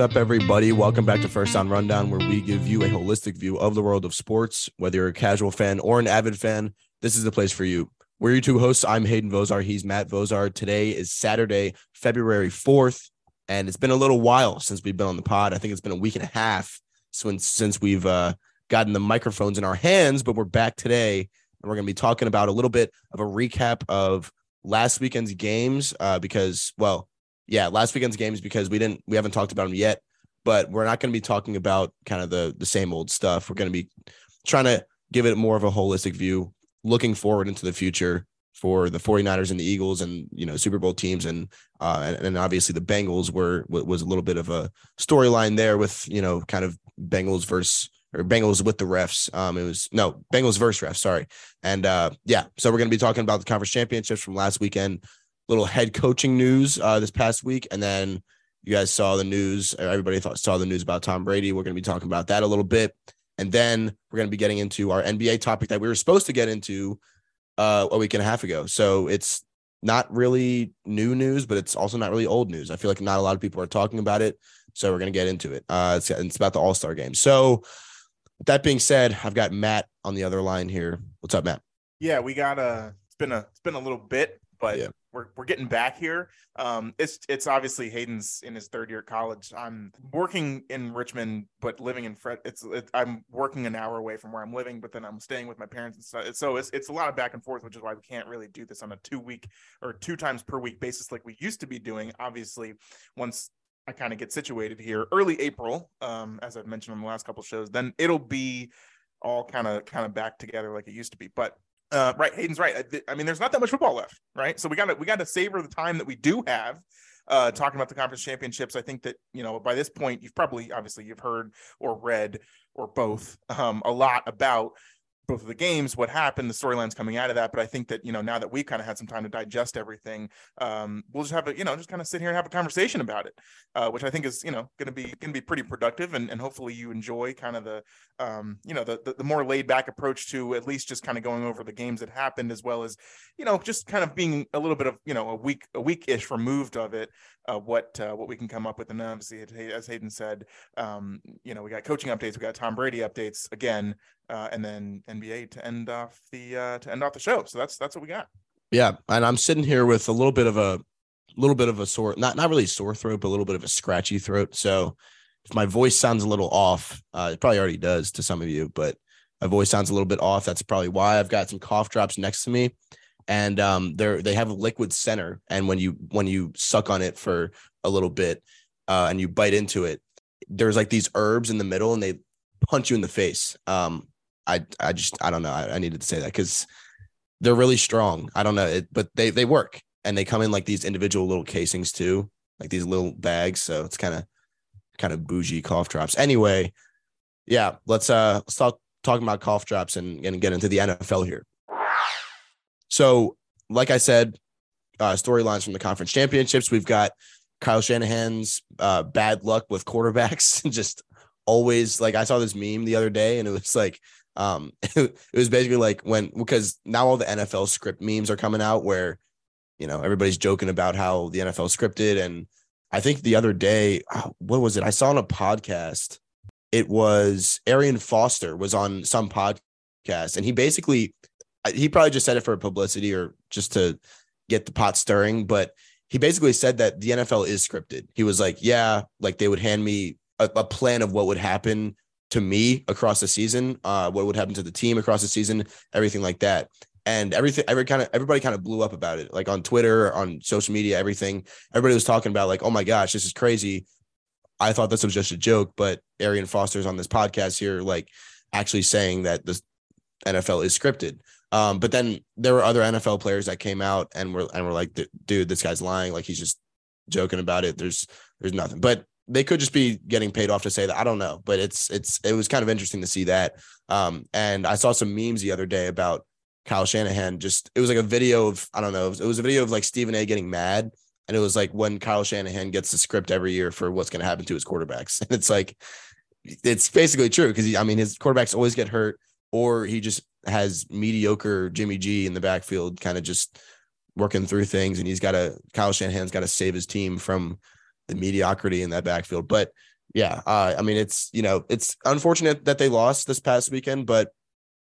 up, everybody? Welcome back to First Down Rundown, where we give you a holistic view of the world of sports. Whether you're a casual fan or an avid fan, this is the place for you. We're your two hosts. I'm Hayden Vozar. He's Matt Vozar. Today is Saturday, February 4th, and it's been a little while since we've been on the pod. I think it's been a week and a half since since we've uh, gotten the microphones in our hands, but we're back today, and we're going to be talking about a little bit of a recap of last weekend's games uh, because, well, yeah, last weekend's games because we didn't we haven't talked about them yet, but we're not going to be talking about kind of the the same old stuff. We're going to be trying to give it more of a holistic view, looking forward into the future for the 49ers and the Eagles and you know Super Bowl teams and uh and, and obviously the Bengals were was a little bit of a storyline there with you know kind of Bengals versus or Bengals with the refs. Um, it was no Bengals versus refs. Sorry, and uh, yeah, so we're gonna be talking about the conference championships from last weekend, little head coaching news uh, this past week, and then you guys saw the news. Everybody thought saw the news about Tom Brady. We're going to be talking about that a little bit, and then we're going to be getting into our NBA topic that we were supposed to get into uh, a week and a half ago. So it's not really new news, but it's also not really old news. I feel like not a lot of people are talking about it, so we're going to get into it. Uh, it's, it's about the All Star game. So that being said, I've got Matt on the other line here. What's up, Matt? Yeah, we got a. It's been a. It's been a little bit, but yeah. We're we're getting back here. Um, it's it's obviously Hayden's in his third year at college. I'm working in Richmond, but living in Fred. It's it, I'm working an hour away from where I'm living, but then I'm staying with my parents and stuff. So it's it's a lot of back and forth, which is why we can't really do this on a two week or two times per week basis like we used to be doing. Obviously, once I kind of get situated here early April, um, as I've mentioned on the last couple shows, then it'll be all kind of kind of back together like it used to be. But uh, right, Hayden's right. I mean, there's not that much football left, right? So we got to we got to savor the time that we do have. Uh, talking about the conference championships, I think that you know by this point you've probably obviously you've heard or read or both um, a lot about both of the games, what happened, the storylines coming out of that. But I think that you know now that we've kind of had some time to digest everything, um, we'll just have a you know just kind of sit here and have a conversation about it, uh, which I think is you know going to be going to be pretty productive, and, and hopefully you enjoy kind of the um, you know the, the, the more laid back approach to at least just kind of going over the games that happened as well as you know just kind of being a little bit of you know a week a week ish removed of it, what uh, what we can come up with, and obviously as Hayden said, um, you know we got coaching updates, we got Tom Brady updates again uh, and then NBA to end off the uh, to end off the show. So that's that's what we got. Yeah, and I'm sitting here with a little bit of a little bit of a sore, not not really sore throat, but a little bit of a scratchy throat. So if my voice sounds a little off, uh, it probably already does to some of you, but my voice sounds a little bit off. That's probably why I've got some cough drops next to me, and um, they're they have a liquid center, and when you when you suck on it for a little bit, uh, and you bite into it, there's like these herbs in the middle, and they punch you in the face. Um, I I just I don't know. I, I needed to say that because they're really strong. I don't know, it, but they they work and they come in like these individual little casings too, like these little bags. So it's kind of kind of bougie cough drops. Anyway, yeah, let's uh let's talk talking about cough drops and, and get into the NFL here. So, like I said, uh, storylines from the conference championships. We've got Kyle Shanahan's uh, bad luck with quarterbacks. and Just always like I saw this meme the other day, and it was like um, it was basically like when because now all the NFL script memes are coming out where you know everybody's joking about how the NFL scripted, and I think the other day, oh, what was it? I saw on a podcast. It was Arian Foster was on some podcast, and he basically he probably just said it for publicity or just to get the pot stirring, but he basically said that the NFL is scripted. He was like, yeah, like they would hand me a, a plan of what would happen to me across the season, uh, what would happen to the team across the season, everything like that. And everything, every kind of everybody kind of blew up about it, like on Twitter, on social media, everything. Everybody was talking about like, oh my gosh, this is crazy. I thought this was just a joke, but Arian Foster's on this podcast here, like actually saying that the NFL is scripted. Um, but then there were other NFL players that came out and were and were like, dude, this guy's lying. Like he's just joking about it. There's there's nothing. But they could just be getting paid off to say that. I don't know, but it's it's it was kind of interesting to see that. Um, and I saw some memes the other day about Kyle Shanahan. Just it was like a video of I don't know, it was, it was a video of like Stephen A. getting mad, and it was like when Kyle Shanahan gets the script every year for what's going to happen to his quarterbacks, and it's like it's basically true because I mean his quarterbacks always get hurt, or he just has mediocre Jimmy G in the backfield, kind of just working through things, and he's got to Kyle Shanahan's got to save his team from the mediocrity in that backfield. But Yeah, uh, I mean it's you know it's unfortunate that they lost this past weekend, but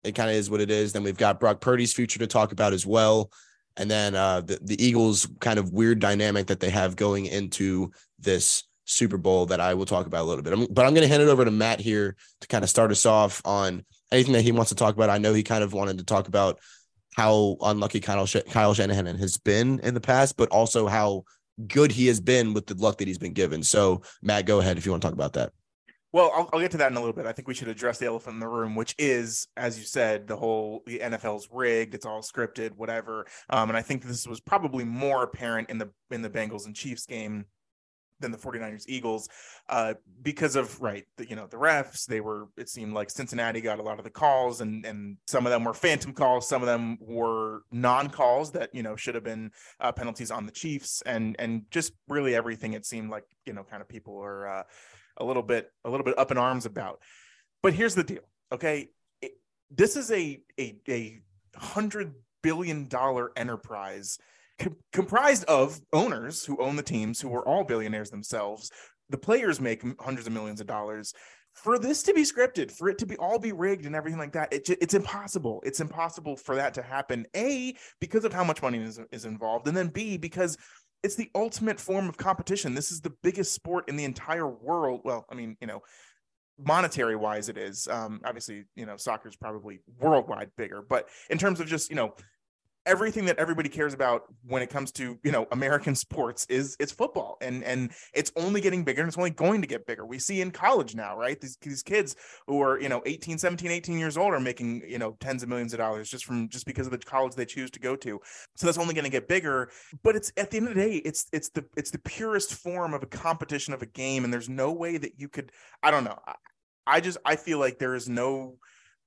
it kind of is what it is. Then we've got Brock Purdy's future to talk about as well, and then uh, the the Eagles' kind of weird dynamic that they have going into this Super Bowl that I will talk about a little bit. I'm, but I'm going to hand it over to Matt here to kind of start us off on anything that he wants to talk about. I know he kind of wanted to talk about how unlucky Kyle, Shanahan has been in the past, but also how good he has been with the luck that he's been given. So, Matt, go ahead if you want to talk about that. Well, I'll, I'll, get to that in a little bit. I think we should address the elephant in the room, which is, as you said, the whole the NFL's rigged. It's all scripted, whatever. Um, and I think this was probably more apparent in the in the Bengals and Chiefs game than the 49ers Eagles uh, because of right the, you know the refs they were it seemed like Cincinnati got a lot of the calls and and some of them were phantom calls some of them were non calls that you know should have been uh, penalties on the Chiefs. And and just really everything it seemed like you know kind of people are uh, a little bit a little bit up in arms about. But here's the deal okay? It, this is a a a hundred billion dollar enterprise com- comprised of owners who own the teams who are all billionaires themselves. The players make hundreds of millions of dollars. For this to be scripted, for it to be all be rigged and everything like that, it, it's impossible. It's impossible for that to happen. A because of how much money is, is involved, and then B because it's the ultimate form of competition. This is the biggest sport in the entire world. Well, I mean, you know, monetary wise it is um obviously you know soccer is probably worldwide bigger but in terms of just you know everything that everybody cares about when it comes to you know American sports is it's football. And and it's only getting bigger and it's only going to get bigger. We see in college now right? These, these kids who are you know 18 17 18 years old are making you know tens of millions of dollars just from just because of the college they choose to go to. So that's only going to get bigger. But it's at the end of the day it's it's the it's the purest form of a competition of a game. And there's no way that you could i don't know. I, I just i feel like there is no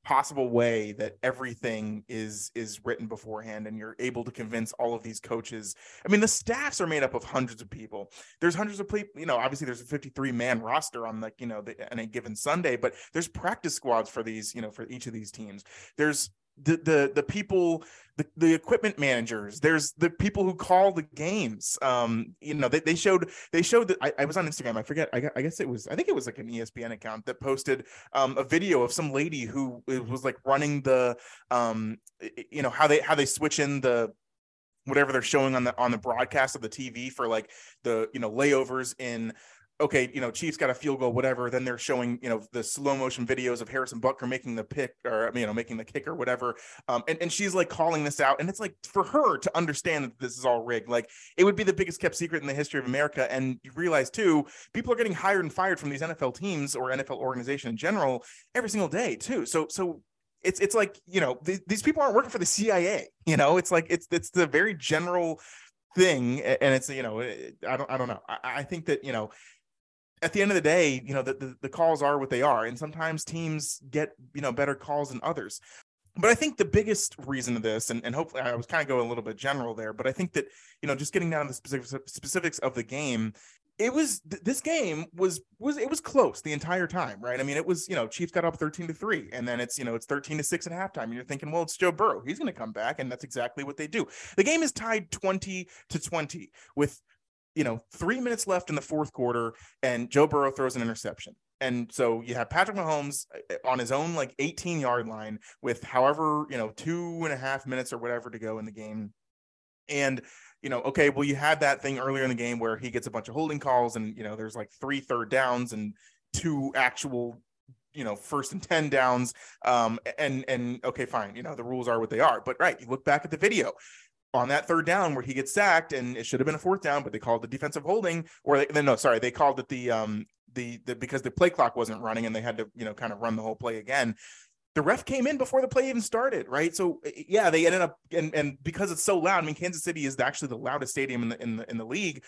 possible way that everything is is written beforehand and you're able to convince all of these coaches. I mean the staffs are made up of hundreds of people. There's hundreds of people you know obviously there's a 53 man roster on like you know the, on a given sunday but there's practice squads for these you know for each of these teams. There's the the the people the, the equipment managers there's the people who call the games. Um you know they, they showed they showed that I, I was on instagram i forget I, I guess it was i think it was like an espn account that posted um a video of some lady who was like running the um you know how they how they switch in the whatever they're showing on the on the broadcast of the tv for like the you know layovers in okay, you know, Chiefs got a field goal, whatever. Then they're showing, you know, the slow motion videos of Harrison Butker making the pick or, you know, making the kick or whatever. Um, and, and she's like calling this out. And it's like for her to understand that this is all rigged, like it would be the biggest kept secret in the history of America. And you realize too, people are getting hired and fired from these NFL teams or NFL organization in general every single day too. So, so it's, it's like, you know, th- these people aren't working for the CIA, you know, it's like, it's, it's the very general thing. And it's, you know, I don't, I don't know. I, I think that, you know, at the end of the day, you know, the, the, the calls are what they are. And sometimes teams get, you know, better calls than others. But I think the biggest reason of this, and, and hopefully I was kind of going a little bit general there, but I think that, you know, just getting down to the specifics, specifics of the game, it was this game was was it was close the entire time, right? I mean, it was you know Chiefs got up thirteen to three, and then it's you know it's thirteen to six at halftime, and you're thinking, well, it's Joe Burrow, he's going to come back, and that's exactly what they do. The game is tied twenty to twenty with you know, three minutes left in the fourth quarter, and Joe Burrow throws an interception. And so you have Patrick Mahomes uh, on his own like 18 yard line with however, you know, two and a half minutes or whatever to go in the game. And, you know, okay, well, you had that thing earlier in the game where he gets a bunch of holding calls and, you know, there's like three third downs and two actual you know first and 10 downs um and and okay fine you know the rules are what they are but right you look back at the video on that third down where he gets sacked and it should have been a fourth down, but they called the defensive holding, or no, sorry, they called it the um the the because the play clock wasn't running and they had to you know kind of run the whole play again. The ref came in before the play even started, right? So yeah, they ended up and and because it's so loud. I mean, Kansas City is actually the loudest stadium in the in the in the league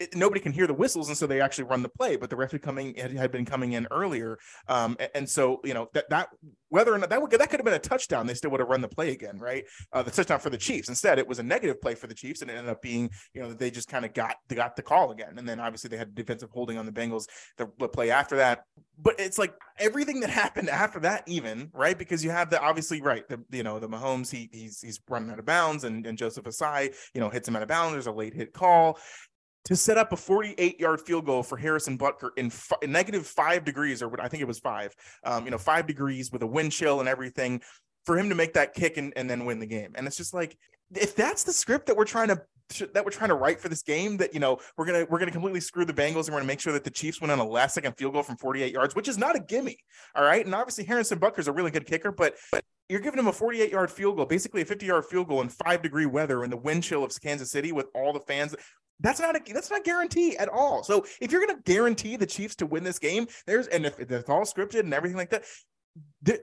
it, nobody can hear the whistles, and so they actually run the play. But the referee coming had, had been coming in earlier, um, and, and, so you know that that whether or not that would that could have been a touchdown, they still would have run the play again, right? Uh, the touchdown for the Chiefs. Instead, it was a negative play for the Chiefs, and it ended up being you know they just kind of got they got the call again, and then obviously they had defensive holding on the Bengals the, play after that. But it's like everything that happened after that, even right, because you have the obviously right the you know the Mahomes he he's he's running out of bounds, and and Joseph Ossai you know hits him out of bounds. There's a late hit call to set up a 48 yard field goal for Harrison Butker in, f- in negative five degrees, or what I think it was five, um, you know, five degrees with a wind chill and everything for him to make that kick and, and then win the game. And it's just like, if that's the script that we're trying to that we're trying to write for this game that you know we're gonna we're gonna completely screw the Bengals and we're gonna make sure that the Chiefs win on a last second field goal from 48 yards, which is not a gimme. All right, and obviously Harrison Butker's a really good kicker, but but you're giving him a 48 yard field goal, basically a 50 yard field goal in five degree weather in the wind chill of Kansas City with all the fans. That's not a that's not a guarantee at all. So if you're going to guarantee the Chiefs to win this game, there's and if it's all scripted and everything like that,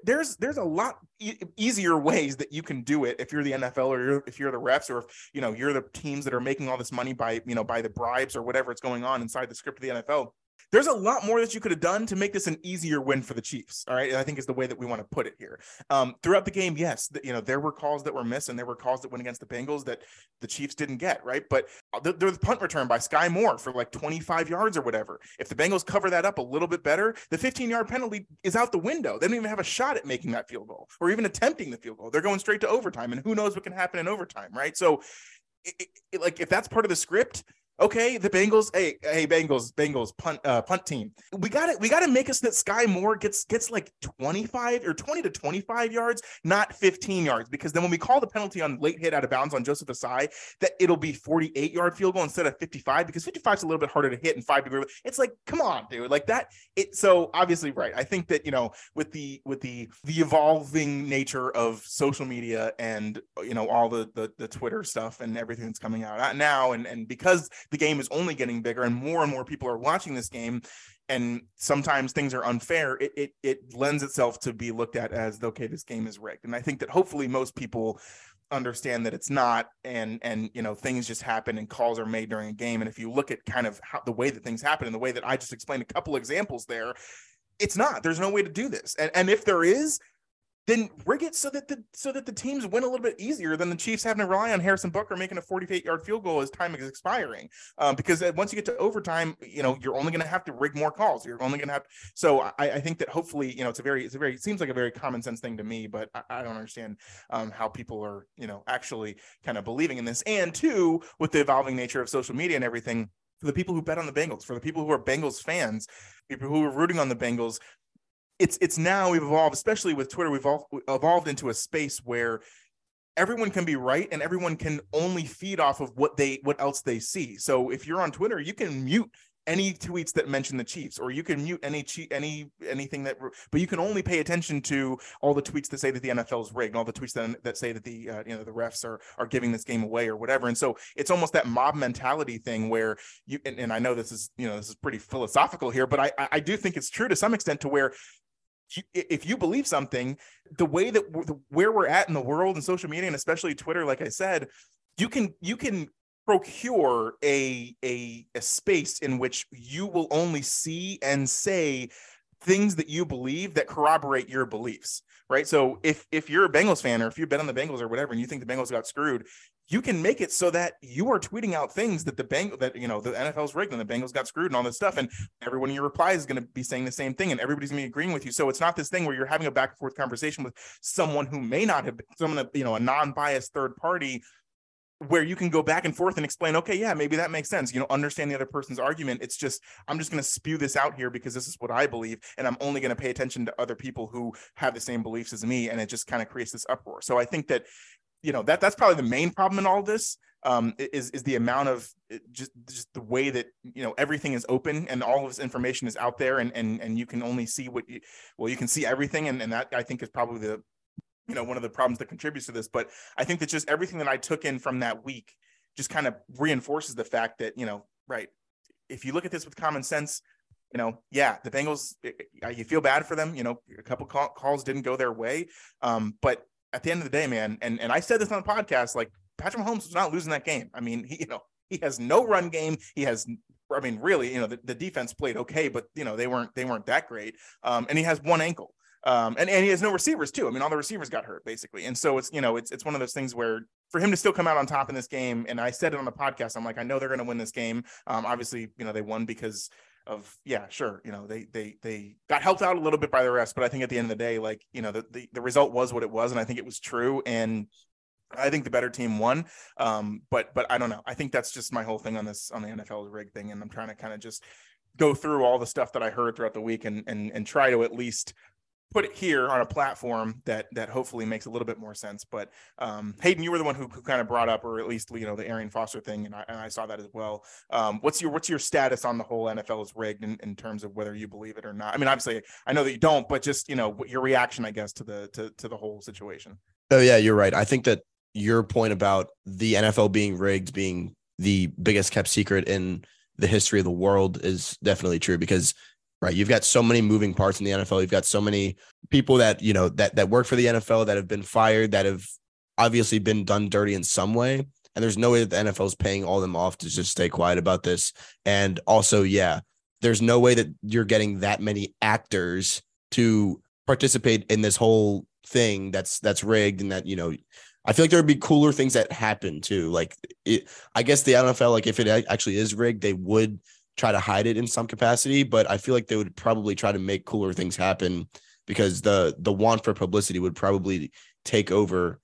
there's there's a lot e- easier ways that you can do it if you're the NFL or you're, if you're the refs or if you know you're the teams that are making all this money by you know by the bribes or whatever it's going on inside the script of the NFL there's a lot more that you could have done to make this an easier win for the Chiefs. All right. I think is the way that we want to put it here. Um, throughout the game, yes, the, you know, there were calls that were missed and there were calls that went against the Bengals that the Chiefs didn't get. Right. But there was punt return by Skyy Moore for like 25 yards or whatever. If the Bengals cover that up a little bit better, the 15 yard penalty is out the window. They don't even have a shot at making that field goal or even attempting the field goal. They're going straight to overtime. And who knows what can happen in overtime. Right. So, it, it, like if that's part of the script, okay, the Bengals, hey, hey, Bengals, Bengals punt uh, punt team. We got it. We got to make us that Skyy Moore gets gets like 25 or 20 to 25 yards, not 15 yards, because then when we call the penalty on late hit out of bounds on Joseph Ossai, that it'll be 48 yard field goal instead of 55 because 55 is a little bit harder to hit in five degree. It's like, come on, dude, like that. It so obviously right. I think that you know with the with the the evolving nature of social media and you know all the the, the Twitter stuff and everything that's coming out now, and and because the game is only getting bigger and more and more people are watching this game and sometimes things are unfair it, it it lends itself to be looked at as okay this game is rigged. And i think that hopefully most people understand that it's not and and you know things just happen and calls are made during a game. And if you look at kind of how the way that things happen and the way that i just explained a couple examples there it's not. There's no way to do this. And and if there is then rig it so that the so that the teams win a little bit easier than the Chiefs having to rely on Harrison Butker making a 48 yard field goal as time is expiring. Um, because once you get to overtime, you know you're only going to have to rig more calls. You're only going to have. So I, I, think that hopefully you know it's a very it's a very it seems like a very common sense thing to me, but I, I don't understand um, how people are you know actually kind of believing in this. And two, with the evolving nature of social media and everything, for the people who bet on the Bengals, for the people who are Bengals fans, people who are rooting on the Bengals, it's it's now we've evolved, especially with Twitter, we've evolved into a space where everyone can be right and everyone can only feed off of what they what else they see. So if you're on Twitter, you can mute any tweets that mention the Chiefs, or you can mute any any anything that, but you can only pay attention to all the tweets that say that the NFL is rigged, all the tweets that, that say that the uh, you know the refs are are giving this game away or whatever. And so it's almost that mob mentality thing where you and, and I know this is you know this is pretty philosophical here, but I I do think it's true to some extent to where if you believe something, the way that where we're at in the world and social media and especially Twitter, like I said, you can you can procure a a a space in which you will only see and say things that you believe that corroborate your beliefs right? So if if you're a bengals fan or if you bet on the bengals or whatever and you think the bengals got screwed you can make it so that you are tweeting out things that the bank that you know the NFL's rigged and the Bengals got screwed and all this stuff, and everyone in your replies is going to be saying the same thing, and everybody's going to be agreeing with you. So it's not this thing where you're having a back and forth conversation with someone who may not have been, someone you know a non-biased third party where you can go back and forth and explain okay yeah maybe that makes sense. You know understand the other person's argument. It's just i'm just going to spew this out here because this is what i believe and i'm only going to pay attention to other people who have the same beliefs as me and it just kind of creates this uproar. So i think that you know that that's probably the main problem in all this um, is is the amount of just just the way that you know everything is open and all of this information is out there and and and you can only see what you well you can see everything. And and that I think is probably the you know one of the problems that contributes to this. But I think that just everything that I took in from that week just kind of reinforces the fact that you know right if you look at this with common sense you know, yeah, the Bengals, you feel bad for them. You know, a couple call, calls didn't go their way, um, but at the end of the day, man, and and I said this on the podcast, like Patrick Mahomes was not losing that game. I mean, he, you know, he has no run game. He has, I mean, really, you know, the, the defense played okay, but you know, they weren't they weren't that great. Um, and he has one ankle. Um, and, and he has no receivers too. I mean, all the receivers got hurt basically. And so it's, you know, it's, it's one of those things where for him to still come out on top in this game. And I said it on the podcast, I'm like, I know they're going to win this game. Um, obviously, you know, they won because of yeah sure you know they they they got helped out a little bit by the rest but i think at the end of the day like you know the, the, the result was what it was and i think it was true and I think the better team won. Um, but but I don't know. I think that's just my whole thing on this on the NFL rig thing, and I'm trying to kind of just go through all the stuff that I heard throughout the week and and and try to at least put it here on a platform that that hopefully makes a little bit more sense. But um, Hayden, you were the one who, who kind of brought up, or at least you know, the Arian Foster thing, and I, and I saw that as well. Um, what's your what's your status on the whole NFL is rigged in, in terms of whether you believe it or not? I mean, obviously, I know that you don't, but just you know, your reaction, I guess, to the to to the whole situation. Oh yeah, you're right. I think that your point about the NFL being rigged being the biggest kept secret in the history of the world is definitely true because right you've got so many moving parts in the NFL you've got so many people that you know that that work for the NFL that have been fired that have obviously been done dirty in some way and there's no way that the NFL is paying all them off to just stay quiet about this and also yeah there's no way that you're getting that many actors to participate in this whole thing that's that's rigged and that you know I feel like there would be cooler things that happen too. Like it, I guess the NFL, like if it actually is rigged, they would try to hide it in some capacity, but I feel like they would probably try to make cooler things happen because the the want for publicity would probably take over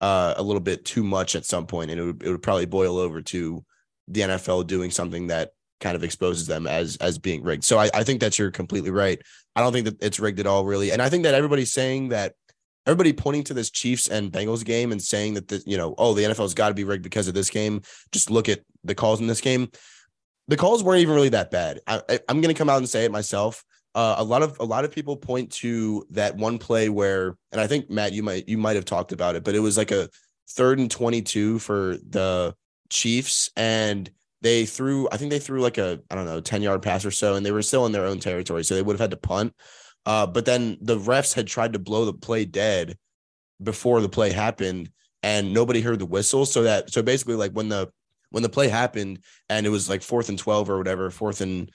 uh, a little bit too much at some point, and it would it would probably boil over to the NFL doing something that kind of exposes them as as being rigged. So I, I think that you're completely right. I don't think that it's rigged at all, really, and I think that everybody's saying that everybody pointing to this Chiefs and Bengals game and saying that the, you know, oh, the NFL's got to be rigged because of this game. Just look at the calls in this game. The calls weren't even really that bad. I, am going to come out and say it myself. Uh, a lot of a lot of people point to that one play where, and I think Matt, you might you might have talked about it, but it was like a third and 22 for the Chiefs, and they threw. I think they threw like a I don't know 10 yard pass or so, and they were still in their own territory, so they would have had to punt. Uh, but then the refs had tried to blow the play dead before the play happened, and nobody heard the whistle. So that so basically, like when the when the play happened and it was like fourth and twelve or whatever, fourth and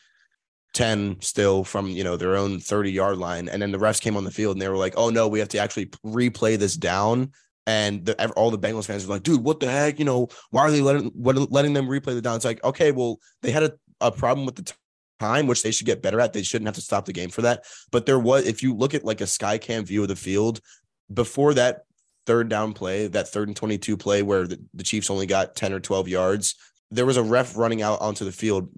10 still from you know their own 30 yard line and then the refs came on the field and they were like oh no we have to actually replay this down and the, all the Bengals fans were like dude what the heck you know why are they letting letting them replay the down it's like okay well they had a, a problem with the time, which they should get better at. They shouldn't have to stop the game for that. But there was, if you look at like a sky cam view of the field before that third down play, that third and 22 play where the, the Chiefs only got 10 or 12 yards, there was a ref running out onto the field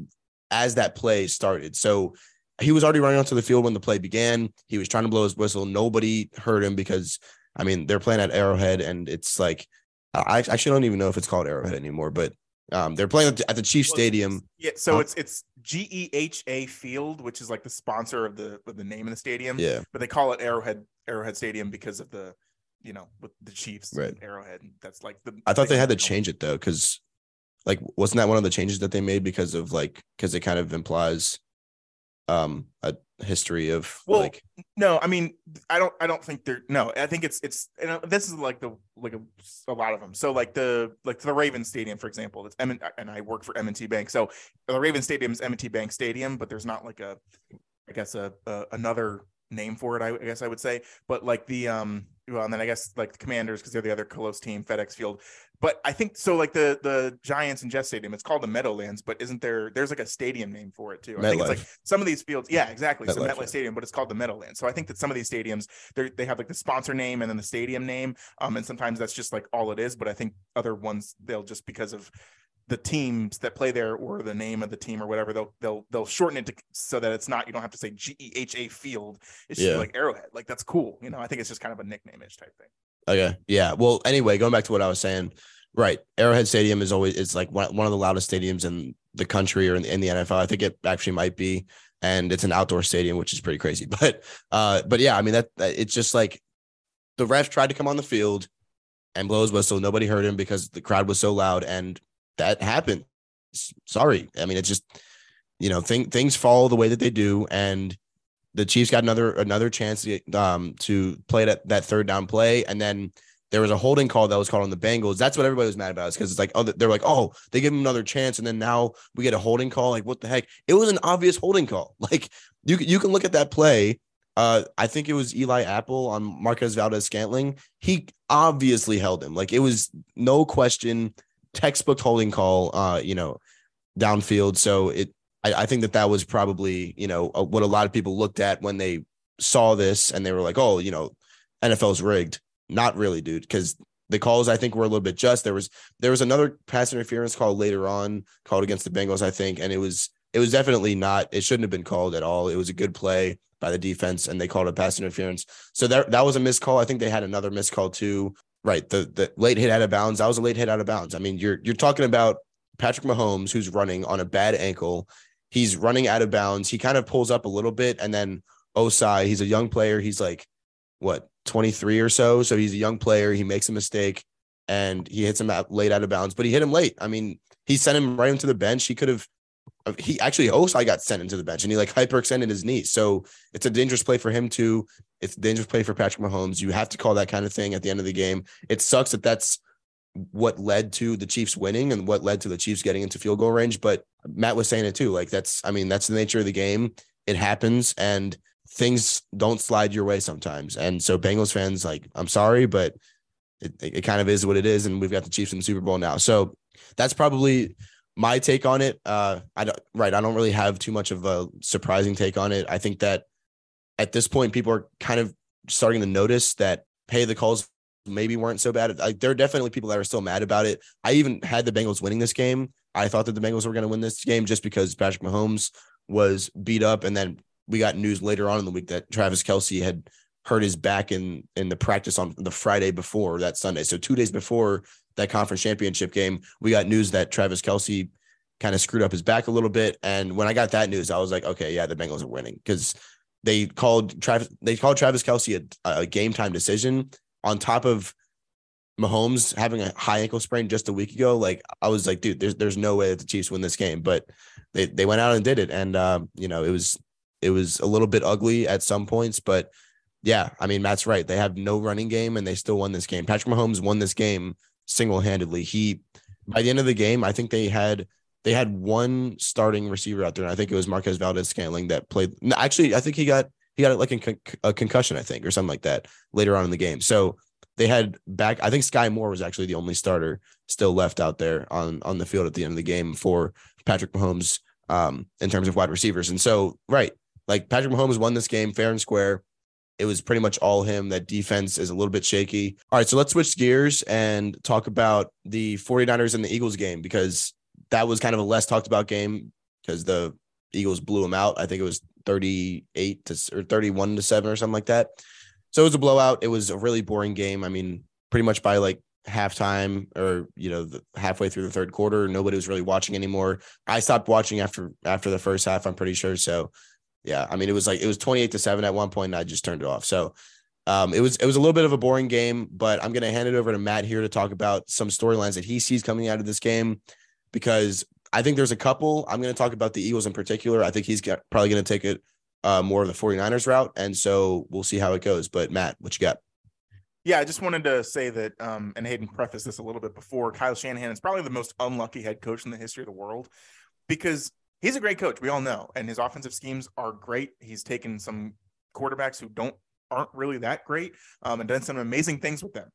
as that play started. So he was already running onto the field when the play began. He was trying to blow his whistle. Nobody heard him because, I mean, they're playing at Arrowhead and it's like, I actually don't even know if it's called Arrowhead anymore, but um, they're playing at the Chief Stadium. Yeah, so it's it's G E H A Field, which is like the sponsor of the of the name of the stadium. Yeah, but they call it Arrowhead Arrowhead Stadium because of the, you know, with the Chiefs right. Arrowhead. That's like the. I thought they had to change it though, because like wasn't that one of the changes that they made because of like because it kind of implies um a history of well, like no i mean i don't i don't think they're no i think it's it's and this is like the like a, a lot of them so like the like the raven stadium for example that's M- and i work for m&t bank so the raven stadium is m&t bank stadium but there's not like a i guess a, a another name for it I, I guess i would say but like the um well, and then I guess like the Commanders because they're the other close team, FedEx Field. But I think so. Like the the Giants and Jet Stadium, it's called the Meadowlands, but isn't there? There's like a stadium name for it too. I think it's like some of these fields. Yeah, exactly. MetLife, so MetLife. Stadium, but it's called the Meadowlands. So I think that some of these stadiums they they have like the sponsor name and then the stadium name, um, and sometimes that's just like all it is. But I think other ones they'll just because of the teams that play there or the name of the team or whatever they'll they'll they'll shorten it to, so that it's not you don't have to say G E H A Field it's just yeah. like Arrowhead like that's cool you know I think it's just kind of a nickname ish type thing. Okay, yeah. Well, anyway, going back to what I was saying, right? Arrowhead Stadium is always it's like one, one of the loudest stadiums in the country or in, in the NFL. I think it actually might be, and it's an outdoor stadium, which is pretty crazy. But uh, but yeah, I mean that, that it's just like the ref tried to come on the field and blow his whistle. Nobody heard him because the crowd was so loud, and that happened. Sorry. I mean, it's just, you know, thing, things follow the way that they do. And the Chiefs got another another chance to um to play that, that third down play. And then there was a holding call that was called on the Bengals. That's what everybody was mad about. because it's like, oh, they're like, oh, they give him another chance, and then now we get a holding call. Like, what the heck? It was an obvious holding call. Like, you you can look at that play. Uh, I think it was Eli Apple on Marquez Valdes-Scantling. He obviously held him. Like, it was no question textbook holding call, uh, you know, downfield. So it, I, I think that that was probably, you know, uh, what a lot of people looked at when they saw this and they were like, oh, you know, NFL's rigged. Not really, dude, because the calls I think were a little bit just. There was there was another pass interference call later on called against the Bengals, I think, and it was it was definitely not. It shouldn't have been called at all. It was a good play by the defense, and they called it pass interference. So that that was a missed call. I think they had another missed call too. Right, the the late hit out of bounds. That was a late hit out of bounds. I mean, you're you're talking about Patrick Mahomes who's running on a bad ankle. He's running out of bounds. He kind of pulls up a little bit, and then Ossai, he's a young player. He's like what 23 or so. So he's a young player. He makes a mistake and he hits him out late out of bounds, but he hit him late. I mean, he sent him right into the bench. He could have uh, he actually Ossai got sent into the bench and he like hyperextended his knee. So it's a dangerous play for him too. It's dangerous play for Patrick Mahomes. You have to call that kind of thing at the end of the game. It sucks that that's what led to the Chiefs winning and what led to the Chiefs getting into field goal range. But Matt was saying it too. Like that's, I mean, that's the nature of the game. It happens and things don't slide your way sometimes. And so Bengals fans, like, I'm sorry, but it, it kind of is what it is. And we've got the Chiefs in the Super Bowl now. So that's probably my take on it, uh, I don't right. I don't really have too much of a surprising take on it. I think that at this point, people are kind of starting to notice that hey, the calls maybe weren't so bad. Like there are definitely people that are still mad about it. I even had the Bengals winning this game. I thought that the Bengals were going to win this game just because Patrick Mahomes was beat up, and then we got news later on in the week that Travis Kelce had hurt his back in in the practice on the Friday before that Sunday. So two days before that conference championship game, we got news that Travis Kelce kind of screwed up his back a little bit. And when I got that news, I was like, okay, yeah, the Bengals are winning because they called Travis they called Travis Kelce a, a game time decision on top of Mahomes having a high ankle sprain just a week ago. Like I was like, dude, there's there's no way that the Chiefs win this game, but they they went out and did it, and um, you know it was it was a little bit ugly at some points, but yeah, I mean Matt's right. They have no running game, and they still won this game. Patrick Mahomes won this game single handedly. He by the end of the game, I think they had they had one starting receiver out there, and I think it was Marquez Valdes-Scantling that played. Actually, I think he got he got like a, con- a, concussion, I think, or something like that later on in the game. So they had back. I think Skyy Moore was actually the only starter still left out there on on the field at the end of the game for Patrick Mahomes um, in terms of wide receivers. And so, right, like Patrick Mahomes won this game fair and square. It was pretty much all him. That defense is a little bit shaky. All right, so let's switch gears and talk about the 49ers and the Eagles game because that was kind of a less talked about game because the Eagles blew them out. I think it was 38 to or 31 to 7 or something like that. So it was a blowout. It was a really boring game. I mean, pretty much by like halftime or you know halfway through the third quarter nobody was really watching anymore i stopped watching after after the first half i'm pretty sure so yeah i mean it was like it was 28 to 7 at one point and i just turned it off so um, it was it was a little bit of a boring game but i'm to hand it over to matt here to talk about some storylines that he sees coming out of this game because I think there's a couple. I'm going to talk about the Eagles in particular. I think he's got, probably going to take it uh, more of the 49ers route. And so we'll see how it goes. But Matt, what you got? Yeah, I just wanted to say that, um, and Hayden prefaced this a little bit before. Kyle Shanahan is probably the most unlucky head coach in the history of the world because he's a great coach. We all know, and his offensive schemes are great. He's taken some quarterbacks who don't aren't really that great um, and done some amazing things with them.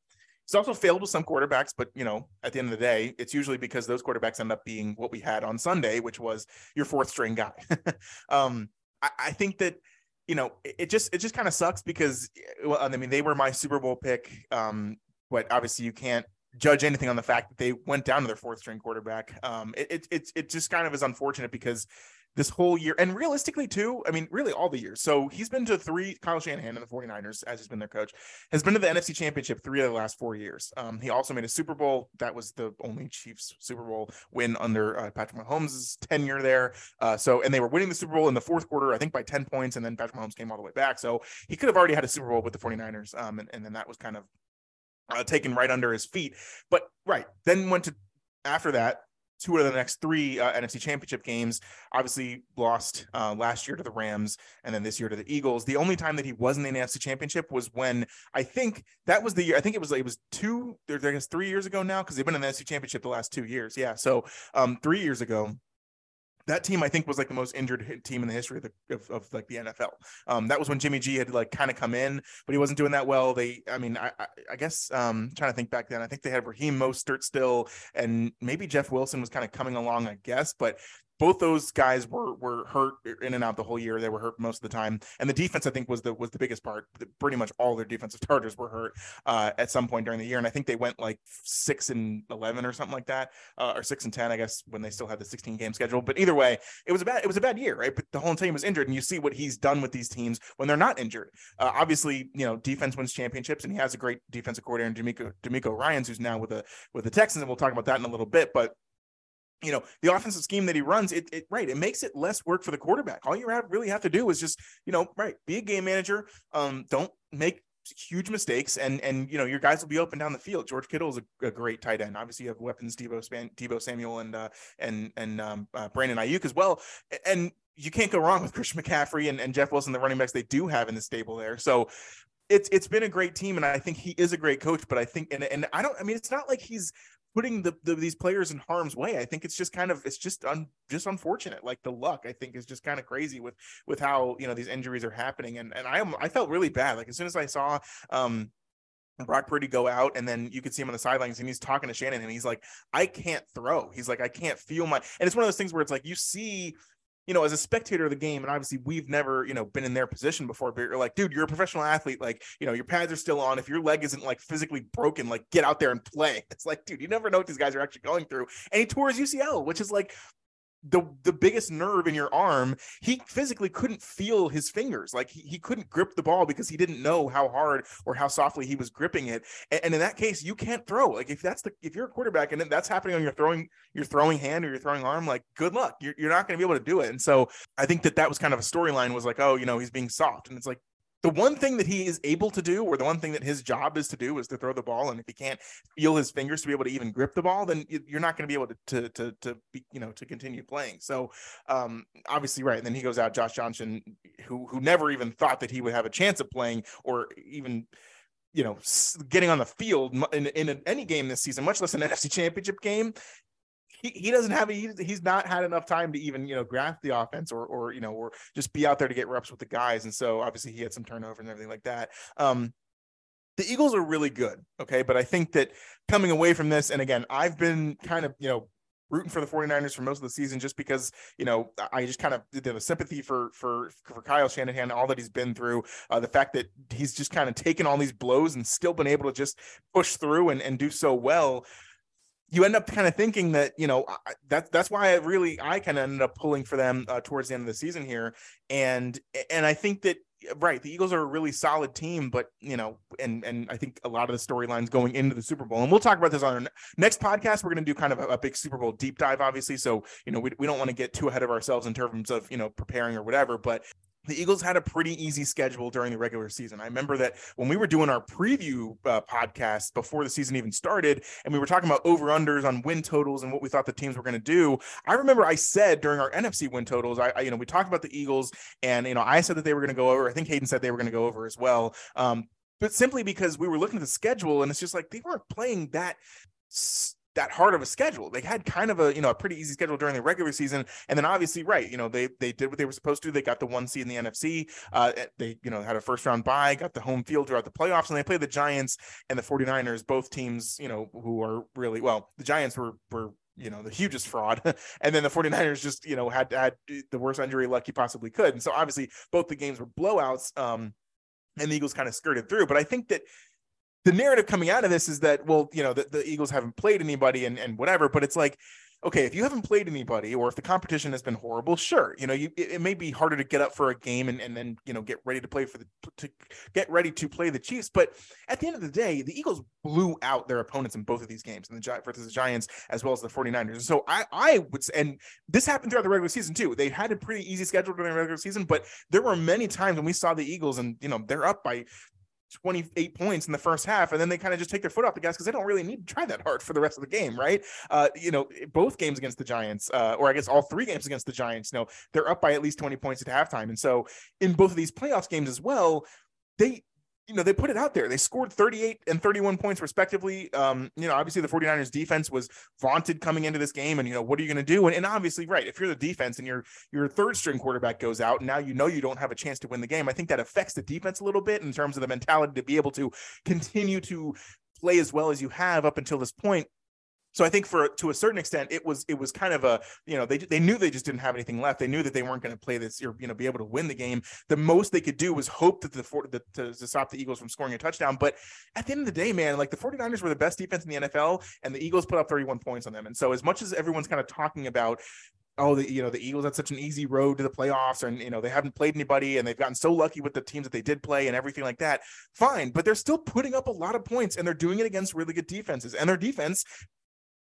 He's also failed with some quarterbacks, but you know, at the end of the day, it's usually because those quarterbacks end up being what we had on Sunday, which was your fourth string guy. um, I, I, think that you know it, just it just kind of sucks because well, I mean they were my Super Bowl pick, um, but obviously you can't judge anything on the fact that they went down to their fourth string quarterback. Um, it, it, it, it just kind of is unfortunate because this whole year. And realistically, too, I mean, really all the years. So he's been to three, Kyle Shanahan and the 49ers, as he's been their coach, has been to the NFC Championship three of the last four years. Um, he also made a Super Bowl. That was the only Chiefs Super Bowl win under uh, Patrick Mahomes' tenure there. Uh, so, and they were winning the Super Bowl in the fourth quarter, I think by 10 points. And then Patrick Mahomes came all the way back. So he could have already had a Super Bowl with the 49ers. Um, and, and then that was kind of uh, taken right under his feet. But right, then went to after that two of the next three uh, NFC Championship games. Obviously, lost uh, last year to the Rams, and then this year to the Eagles. The only time that he wasn't in the NFC Championship was when I think that was the year. I think it was like it was two. I guess three years ago now because they've been in the NFC Championship the last two years. Yeah, so um, three years ago that team I think was like the most injured team in the history of, the, of, of like the NFL. Um, that was when Jimmy G had like kind of come in, but he wasn't doing that well. They, I mean, I, I, I guess um, trying to think back then, I think they had Raheem Mostert still, and maybe Jeff Wilson was kind of coming along, I guess. But both those guys were were hurt in and out the whole year. They were hurt most of the time, and the defense I think was the was the biggest part. Pretty much all their defensive starters were hurt uh, at some point during the year, and I think they went like six and eleven or something like that, uh, or six and ten, I guess, when they still had the sixteen game schedule. But either way, it was a bad it was a bad year, right? But the whole team was injured, and you see what he's done with these teams when they're not injured. Uh, obviously, you know, defense wins championships, and he has a great defensive coordinator, DeMeco DeMeco Ryans, who's now with the with the Texans, and we'll talk about that in a little bit, but you know the offensive scheme that he runs it, it right it makes it less work for the quarterback. All you have, really have to do is just you know right be a game manager. Um don't make huge mistakes and and you know your guys will be open down the field. George kittle is a, a great tight end. Obviously you have weapons deebo Span, deebo samuel and uh and and um uh, brandon aiyuk as well. And you can't go wrong with christian mccaffrey and, and jeff wilson the running backs they do have in the stable there. So it's it's been a great team and i think he is a great coach but i think and, and i don't i mean it's not like he's putting the, the, these players in harm's way. I think it's just kind of it's just un, just unfortunate. Like the luck, I think, is just kind of crazy with with how you know these injuries are happening. And and I I felt really bad. Like as soon as I saw um Brock Purdy go out, and then you could see him on the sidelines, and he's talking to Shanahan, and he's like, "I can't throw." He's like, "I can't feel my." And it's one of those things where it's like you see you know, as a spectator of the game, and obviously we've never, you know, been in their position before, but you're like, dude, you're a professional athlete. Like, you know, your pads are still on. If your leg isn't like physically broken, like get out there and play. It's like, dude, you never know what these guys are actually going through. And he his UCL, which is like the the biggest nerve in your arm he physically couldn't feel his fingers. Like he, he couldn't grip the ball because he didn't know how hard or how softly he was gripping it. And, and in that case you can't throw. Like if that's the if you're a quarterback and that's happening on your throwing your throwing hand or your throwing arm like good luck. You're, you're not going to be able to do it. And so i think that that was kind of a storyline was like oh you know he's being soft. And it's like the one thing that he is able to do, or the one thing that his job is to do, is to throw the ball. And if he can't feel his fingers to be able to even grip the ball, then you're not going to be able to to to, to be, you know to continue playing. So um, obviously, right. And then he goes out, Josh Johnson, who who never even thought that he would have a chance of playing or even you know, getting on the field in, in any game this season, much less an NFC championship game he, he doesn't have he's, he's not had enough time to even you know grasp the offense or or you know or just be out there to get reps with the guys. And so obviously he had some turnover and everything like that. Um the Eagles are really good okay? But I think that coming away from this and again I've been kind of you know rooting for the 49ers for most of the season just because you know I just kind of did the sympathy for for for Kyle Shanahan all that he's been through uh, the fact that he's just kind of taken all these blows and still been able to just push through and, and do so well you end up kind of thinking that you know that's that's why I really I kind of ended up pulling for them uh, towards the end of the season here, and and I think that right the Eagles are a really solid team, but you know, and and I think a lot of the storylines going into the Super Bowl, and we'll talk about this on our next podcast. We're going to do kind of a, a, big Super Bowl deep dive, obviously. So you know, we we don't want to get too ahead of ourselves in terms of you know preparing or whatever, but the Eagles had a pretty easy schedule during the regular season. I remember that when we were doing our preview uh, podcast before the season even started, and we were talking about over unders on win totals and what we thought the teams were going to do. I remember I said during our NFC win totals, I, I, you know we talked about the Eagles, and you know I said that they were going to go over. I think Hayden said they were going to go over as well. Um, but simply because we were looking at the schedule, and it's just like they weren't playing that that hard of a schedule. They had kind of a you know a pretty easy schedule during the regular season, and then obviously right you know they they did what they were supposed to. They got the one seed in the NFC. Uh, eh, they you know had a first round bye, got the home field throughout the playoffs, and they played the Giants and the 49ers, both teams you know who are really well. The Giants were were you know the hugest fraud and then the 49ers just you know had had the worst injury luck you possibly could and so obviously both the games were blowouts um and the Eagles kind of skirted through but I think that the narrative coming out of this is that well you know the, the eagles haven't played anybody and, and whatever but it's like okay if you haven't played anybody or if the competition has been horrible sure you know you it, it, may be harder to get up for a game and, and then you know get ready to play for the to get ready to play the chiefs but at the end of the day the eagles blew out their opponents in both of these games and the versus the giants as well as the 49ers so i i would and this happened throughout the regular season too. They had a pretty easy schedule during the regular season but there were many times when we saw the eagles and you know they're up by 28 points in the first half and then they kind of just take their foot off the gas because they don't really need to try that hard for the rest of the game right? Uh, you know both games against the giants uh, or i guess all three games against the giants you know they're up by at least 20 points at halftime and so in both of these playoffs games as well they you know, they put it out there. They scored 38 and 31 points respectively. Um, you know, obviously the 49ers defense was vaunted coming into this game. And, you know, what are you going to do? And, and, obviously, right, if you're the defense and your your third string quarterback goes out, now you know you don't have a chance to win the game. I think that affects the defense a little bit in terms of the mentality to be able to continue to play as well as you have up until this point So I think for to a certain extent, it was it was kind of a you know they they knew they just didn't have anything left. They knew that they weren't going to play this or you know be able to win the game. The most they could do was hope that the, the to, to stop the Eagles from scoring a touchdown. But at the end of the day, man, like the 49ers were the best defense in the NFL, and the Eagles put up 31 points on them. And so as much as everyone's kind of talking about oh the you know the eagles had such an easy road to the playoffs and you know they haven't played anybody and they've gotten so lucky with the teams that they did play and everything like that fine but they're still putting up a lot of points and they're doing it against really good defenses and their defense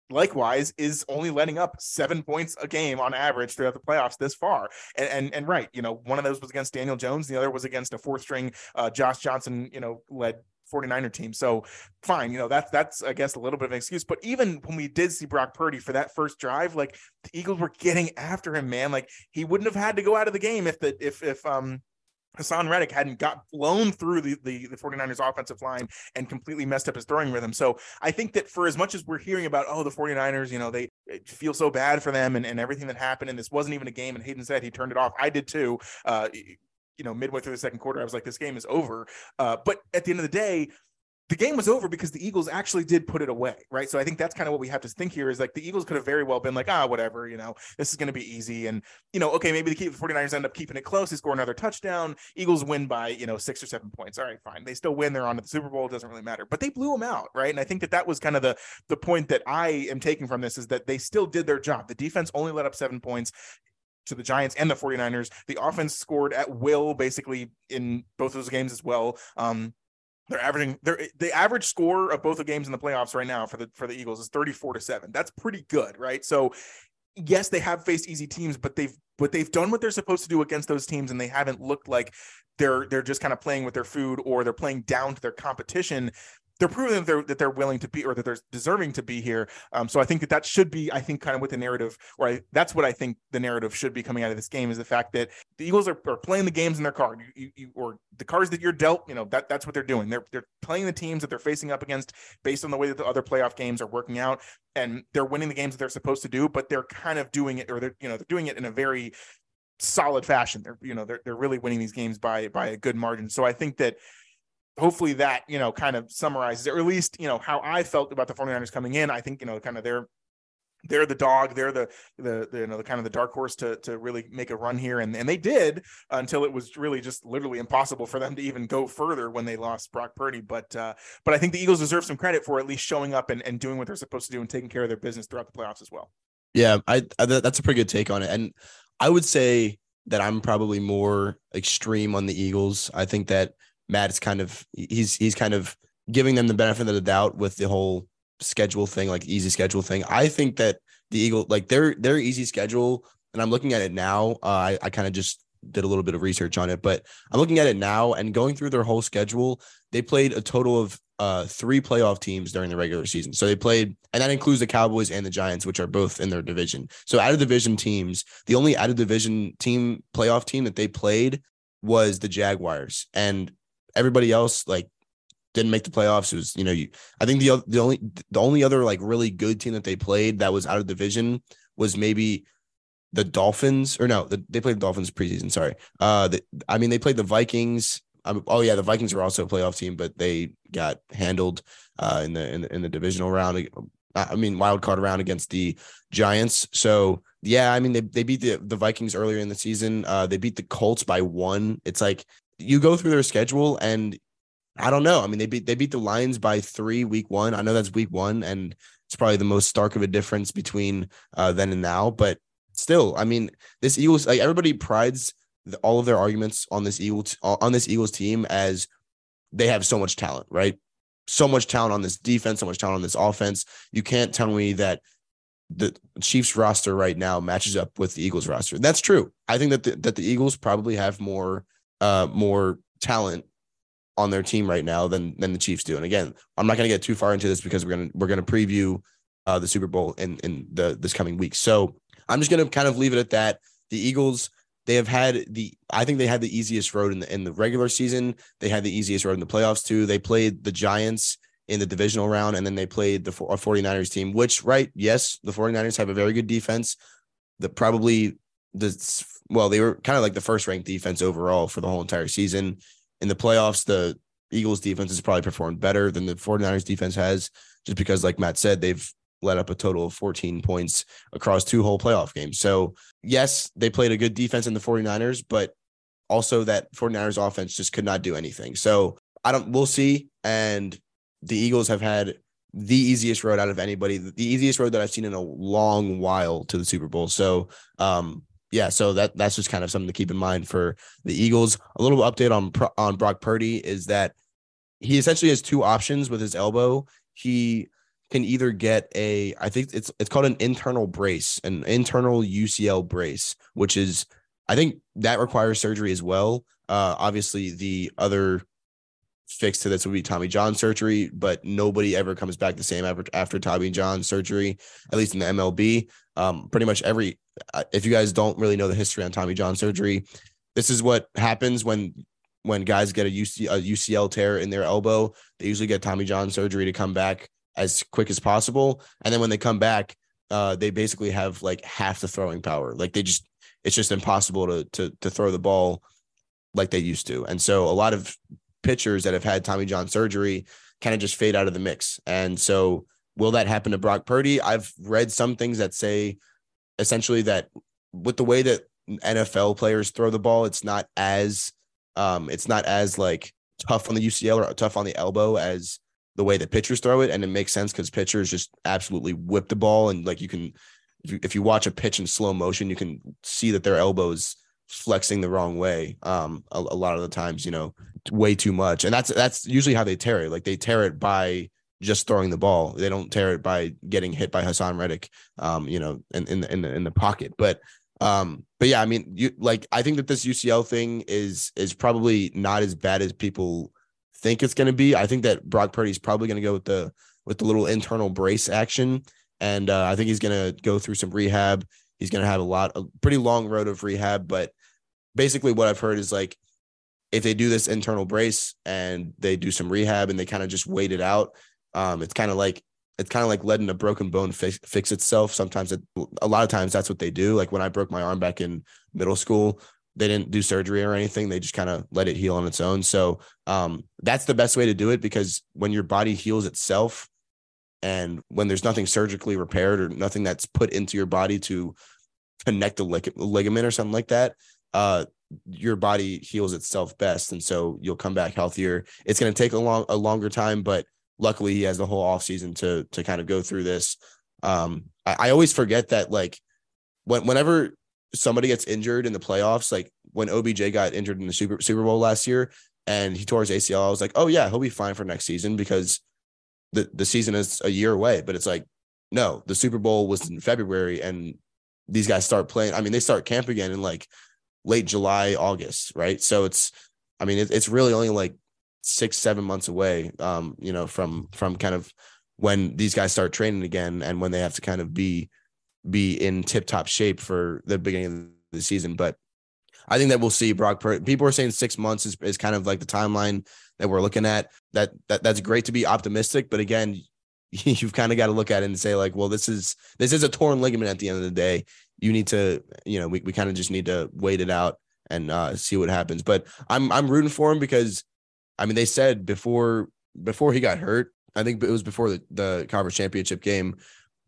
likewise is only letting up seven points a game on average throughout the playoffs this far. And and, and right, you know, one of those was against Daniel Jones, the other was against a fourth string uh, Josh Johnson, you know, led 49er team. So fine, you know, that's that's I guess a little bit of an excuse. But even when we did see Brock Purdy for that first drive, like the Eagles were getting after him, man. Like he wouldn't have had to go out of the game if the if if um Haason Reddick hadn't got blown through the, the, the 49ers offensive line and completely messed up his throwing rhythm. So I think that for as much as we're hearing about, oh, the 49ers, you know, they feel so bad for them and, and everything that happened, and this wasn't even a game, and Hayden said he turned it off. I did too. Uh, you know, midway through the second quarter, I was like, this game is over. Uh, but at the end of the day, the game was over because the Eagles actually did put it away, right? So I think that's kind of what we have to think here is like the Eagles could have very well been like, ah, whatever, you know, this is going to be easy. And, you know, okay, maybe the 49ers end up keeping it close. They score another touchdown. Eagles win by, you know, six or seven points. All right, fine. They still win. They're on to the Super Bowl. It doesn't really matter. But they blew them out, right? And I think that that was kind of the, the point that I am taking from this is that they still did their job. The defense only let up seven points to the Giants and the 49ers. The offense scored at will basically in both those games as well. Um, they're averaging they're, eh, the average score of both the games in the playoffs right now for the for the Eagles is 34 to 7. That's pretty good, right? So yes, they have faced easy teams, but they've but they've done what they're supposed to do against those teams and they haven't looked like they're they're just kind of playing with their food or they're playing down to their competition they're proving that they're that they're willing to be or that they're deserving to be here. Um, so I think that that should be, I think, kind of what the narrative, or I, that's what I think the narrative should be coming out of this game is the fact that the Eagles are, are playing the games in their card, you, you, or the cards that you're dealt. You know that that's what they're doing. They're they're playing the teams that they're facing up against based on the way that the other playoff games are working out, and they're winning the games that they're supposed to do. But they're kind of doing it, or they're you know they're doing it in a very solid fashion. They're you know they're they're really winning these games by by a good margin. So I think that hopefully that you know kind of summarizes it, or at least you know how i felt about the 49ers coming in. I think you know kind of they're they're the dog they're the, the the, you know the kind of the dark horse to to really make a run here. And and they did until it was really just literally impossible for them to even go further when they lost Brock Purdy. But uh but I think the Eagles deserve some credit for at least showing up and, and doing what they're supposed to do and taking care of their business throughout the playoffs as well. Yeah I, I that's a pretty good take on it. And I would say that I'm probably more extreme on the Eagles. I think that Matt is kind of he's he's kind of giving them the benefit of the doubt with the whole schedule thing, like easy schedule thing. I think that the Eagle, like their their easy schedule, and I'm looking at it now. Uh, I I kind of just did a little bit of research on it, but I'm looking at it now and going through their whole schedule. They played a total of uh, three playoff teams during the regular season. So they played, and that includes the Cowboys and the Giants, which are both in their division. So out of division teams, the only out of division team playoff team that they played was the Jaguars. And everybody else like didn't make the playoffs. It was, you know, you, I think the the only the only other like really good team that they played that was out of division was maybe the Dolphins or no, the, they played the Dolphins preseason. Sorry, uh, the, I mean they played the Vikings. Um, oh yeah, the Vikings were also a playoff team, but they got handled uh, in the in the in the divisional round. I mean wild card round against the Giants. So yeah, I mean they they beat the the Vikings earlier in the season. Uh, they beat the Colts by one. It's like you go through their schedule and I don't know. I mean, they beat they beat the Lions by three week one. I know that's week one, and it's probably the most stark of a difference between uh, then and now. But still, I mean, this Eagles like everybody prides the, all of their arguments on this Eagles on this Eagles team as they have so much talent, right? So much talent on this defense, so much talent on this offense. You can't tell me that the Chiefs roster right now matches up with the Eagles roster. That's true. I think that the, that the Eagles probably have more uh, more talent on their team right now than than the Chiefs do. And again, I'm not going to get too far into this because we're gonna we're gonna preview uh, the Super Bowl in in the this coming week. So I'm just gonna kind of leave it at that. The Eagles they have had the I think they had the easiest road in the in the regular season. They had the easiest road in the playoffs too. They played the Giants in the divisional round and then they played the 49ers team, which right, yes, the 49ers have a very good defense. The probably the well, they were kind of like the first ranked defense overall for the whole entire season. In the playoffs, the Eagles defense has probably performed better than the 49ers defense has, just because, like Matt said, they've let up a total of 14 points across two whole playoff games. So, yes, they played a good defense in the 49ers, but also that 49ers offense just could not do anything. So, I don't we'll see and the Eagles have had the easiest road out of anybody, the easiest road that I've seen in a long while to the Super Bowl. So, um yeah, so that that's just kind of something to keep in mind for the Eagles. A little update on on Brock Purdy is that he essentially has two options with his elbow. He can either get a I think it's it's called an internal brace, an internal UCL brace, which is I think that requires surgery as well. Uh obviously the other fix to this would be Tommy John surgery, but nobody ever comes back the same after, after Tommy John surgery, at least in the MLB. Um, pretty much every, uh, if you guys don't really know the history on Tommy John surgery, this is what happens when when guys get a, UC, a UCL tear in their elbow. They usually get Tommy John surgery to come back as quick as possible, and then when they come back, uh, they basically have like half the throwing power. Like they just, it's just impossible to to to throw the ball like they used to. And so a lot of pitchers that have had Tommy John surgery kind of just fade out of the mix. And so, will that happen to Brock Purdy? I've read some things that say essentially that with the way that NFL players throw the ball, it's not as um, it's not as like tough on the UCL or tough on the elbow as the way that pitchers throw it, and it makes sense because pitchers just absolutely whip the ball, and like you can, if you, if you watch a pitch in slow motion, you can see that their elbows flexing the wrong way um a, a, lot of the times you know way too much. And that's that's usually how they tear it. Like they tear it by just throwing the ball. They don't tear it by getting hit by Haason Reddick um you know in in the, in the in the pocket. But um but yeah i mean you like i think that this ucl thing is is probably not as bad as people think it's going to be. I think that brock purdy's probably going to go with the with the little internal brace action. And uh, i think he's going to go through some rehab. He's going to have a lot a pretty long road of rehab. But basically what I've heard is like if they do this internal brace and they do some rehab and they kind of just wait it out, um, it's kind of like it's kind of like letting a broken bone fix, fix itself. Sometimes it, a lot of times that's what they do. Like when I broke my arm back in middle school, they didn't do surgery or anything. They just kind of let it heal on its own. So um, that's the best way to do it because when your body heals itself and when there's nothing surgically repaired or nothing that's put into your body to connect a lig- ligament or something like that, uh, your body heals itself best, and so you'll come back healthier. It's going to take a long a longer time, but luckily he has the whole off season to to kind of go through this. Um, I, I always forget that like when whenever somebody gets injured in the playoffs, like when OBJ got injured in the Super Super Bowl last year and he tore his ACL, I was like, oh yeah, he'll be fine for next season because the the season is a year away. But it's like, no, the Super Bowl was in February and these guys start playing. I mean, they start camp again in like late July, August, right? So it's, I mean, it, it's really only like six, seven months away, um, you know, from from kind of when these guys start training again and when they have to kind of be be in tip top shape for the beginning of the season. But I think that we'll see Brock. People are saying six months is, is kind of like the timeline that we're looking at. That that that's great to be optimistic, but again, you've kind of got to look at it and say like, well, this is this is a torn ligament at the end of the day you need to, you know, we, we kind of just need to wait it out and uh, see what happens. But I'm I'm rooting for him because I mean they said before before he got hurt, I think it was before the, the conference championship game,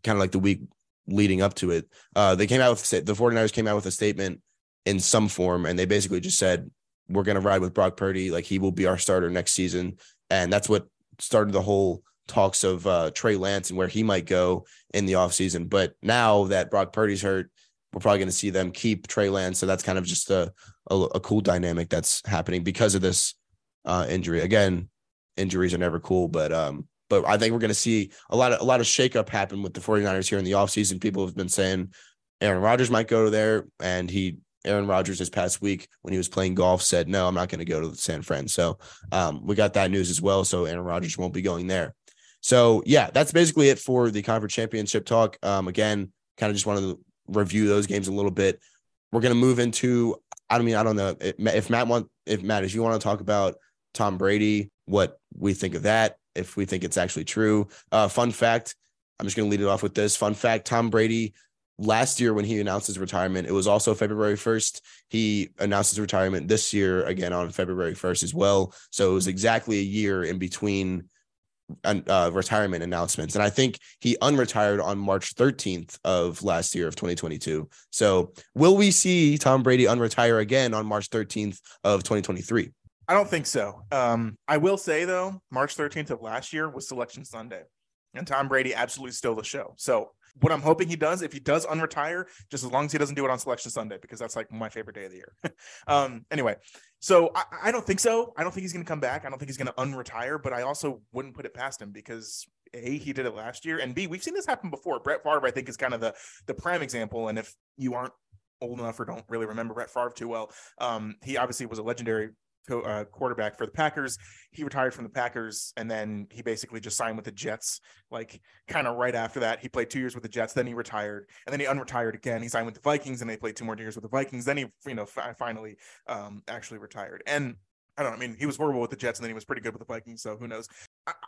kind of like the week leading up to it. Uh, they came out with the 49ers came out with a statement in some form, and they basically just said, We're gonna ride with Brock Purdy, like he will be our starter next season. And that's what started the whole talks of uh, Trey Lance and where he might go in the offseason. But now that Brock Purdy's hurt, we're probably going to see them keep Trey Lance. So that's kind of just a, a, a cool dynamic that's happening because of this uh, injury. Again, injuries are never cool, but um, but I think we're going to see a lot of a lot of shakeup happen with the 49ers here in the offseason. People have been saying Aaron Rodgers might go there, and he Aaron Rodgers this past week when he was playing golf said, "No, I'm not going to go to San Fran." So um, we got that news as well. So Aaron Rodgers won't be going there. So yeah, that's basically it for the conference championship talk. Um, again, kind of just wanted to review those games a little bit. We're gonna move into. I don't mean, I don't know if Matt want if Matt if you want to talk about Tom Brady, what we think of that, if we think it's actually true. Uh, fun fact. I'm just gonna lead it off with this fun fact. Tom Brady last year when he announced his retirement, it was also February 1st. He announced his retirement this year again on February 1st as well. So it was exactly a year in between uh, retirement announcements. And I think he unretired on March 13th of last year of 2022. So will we see Tom Brady unretire again on March 13th of 2023? I don't think so. Um, I will say though, March 13th of last year was Selection Sunday, and Tom Brady absolutely stole the show. So what I'm hoping he does, if he does unretire, just as long as he doesn't do it on Selection Sunday, because that's like my favorite day of the year. um, anyway, so I, I, don't think so. I don't think he's going to come back. I don't think he's going to unretire, but I also wouldn't put it past him because a he did it last year, and b we've seen this happen before. Brett Favre, I think, is kind of the the prime example. And if you aren't old enough or don't really remember Brett Favre too well, um, he obviously was a legendary uh, quarterback for the Packers. He retired from the Packers and then he basically just signed with the Jets. Like kind of right after that, he played two years with the Jets. Then he retired and then he unretired again. He signed with the Vikings and they played two more years with the Vikings. Then he, you know, fi- finally um, actually retired. And I don't know. I mean, he was horrible with the Jets and then he was pretty good with the Vikings. So who knows?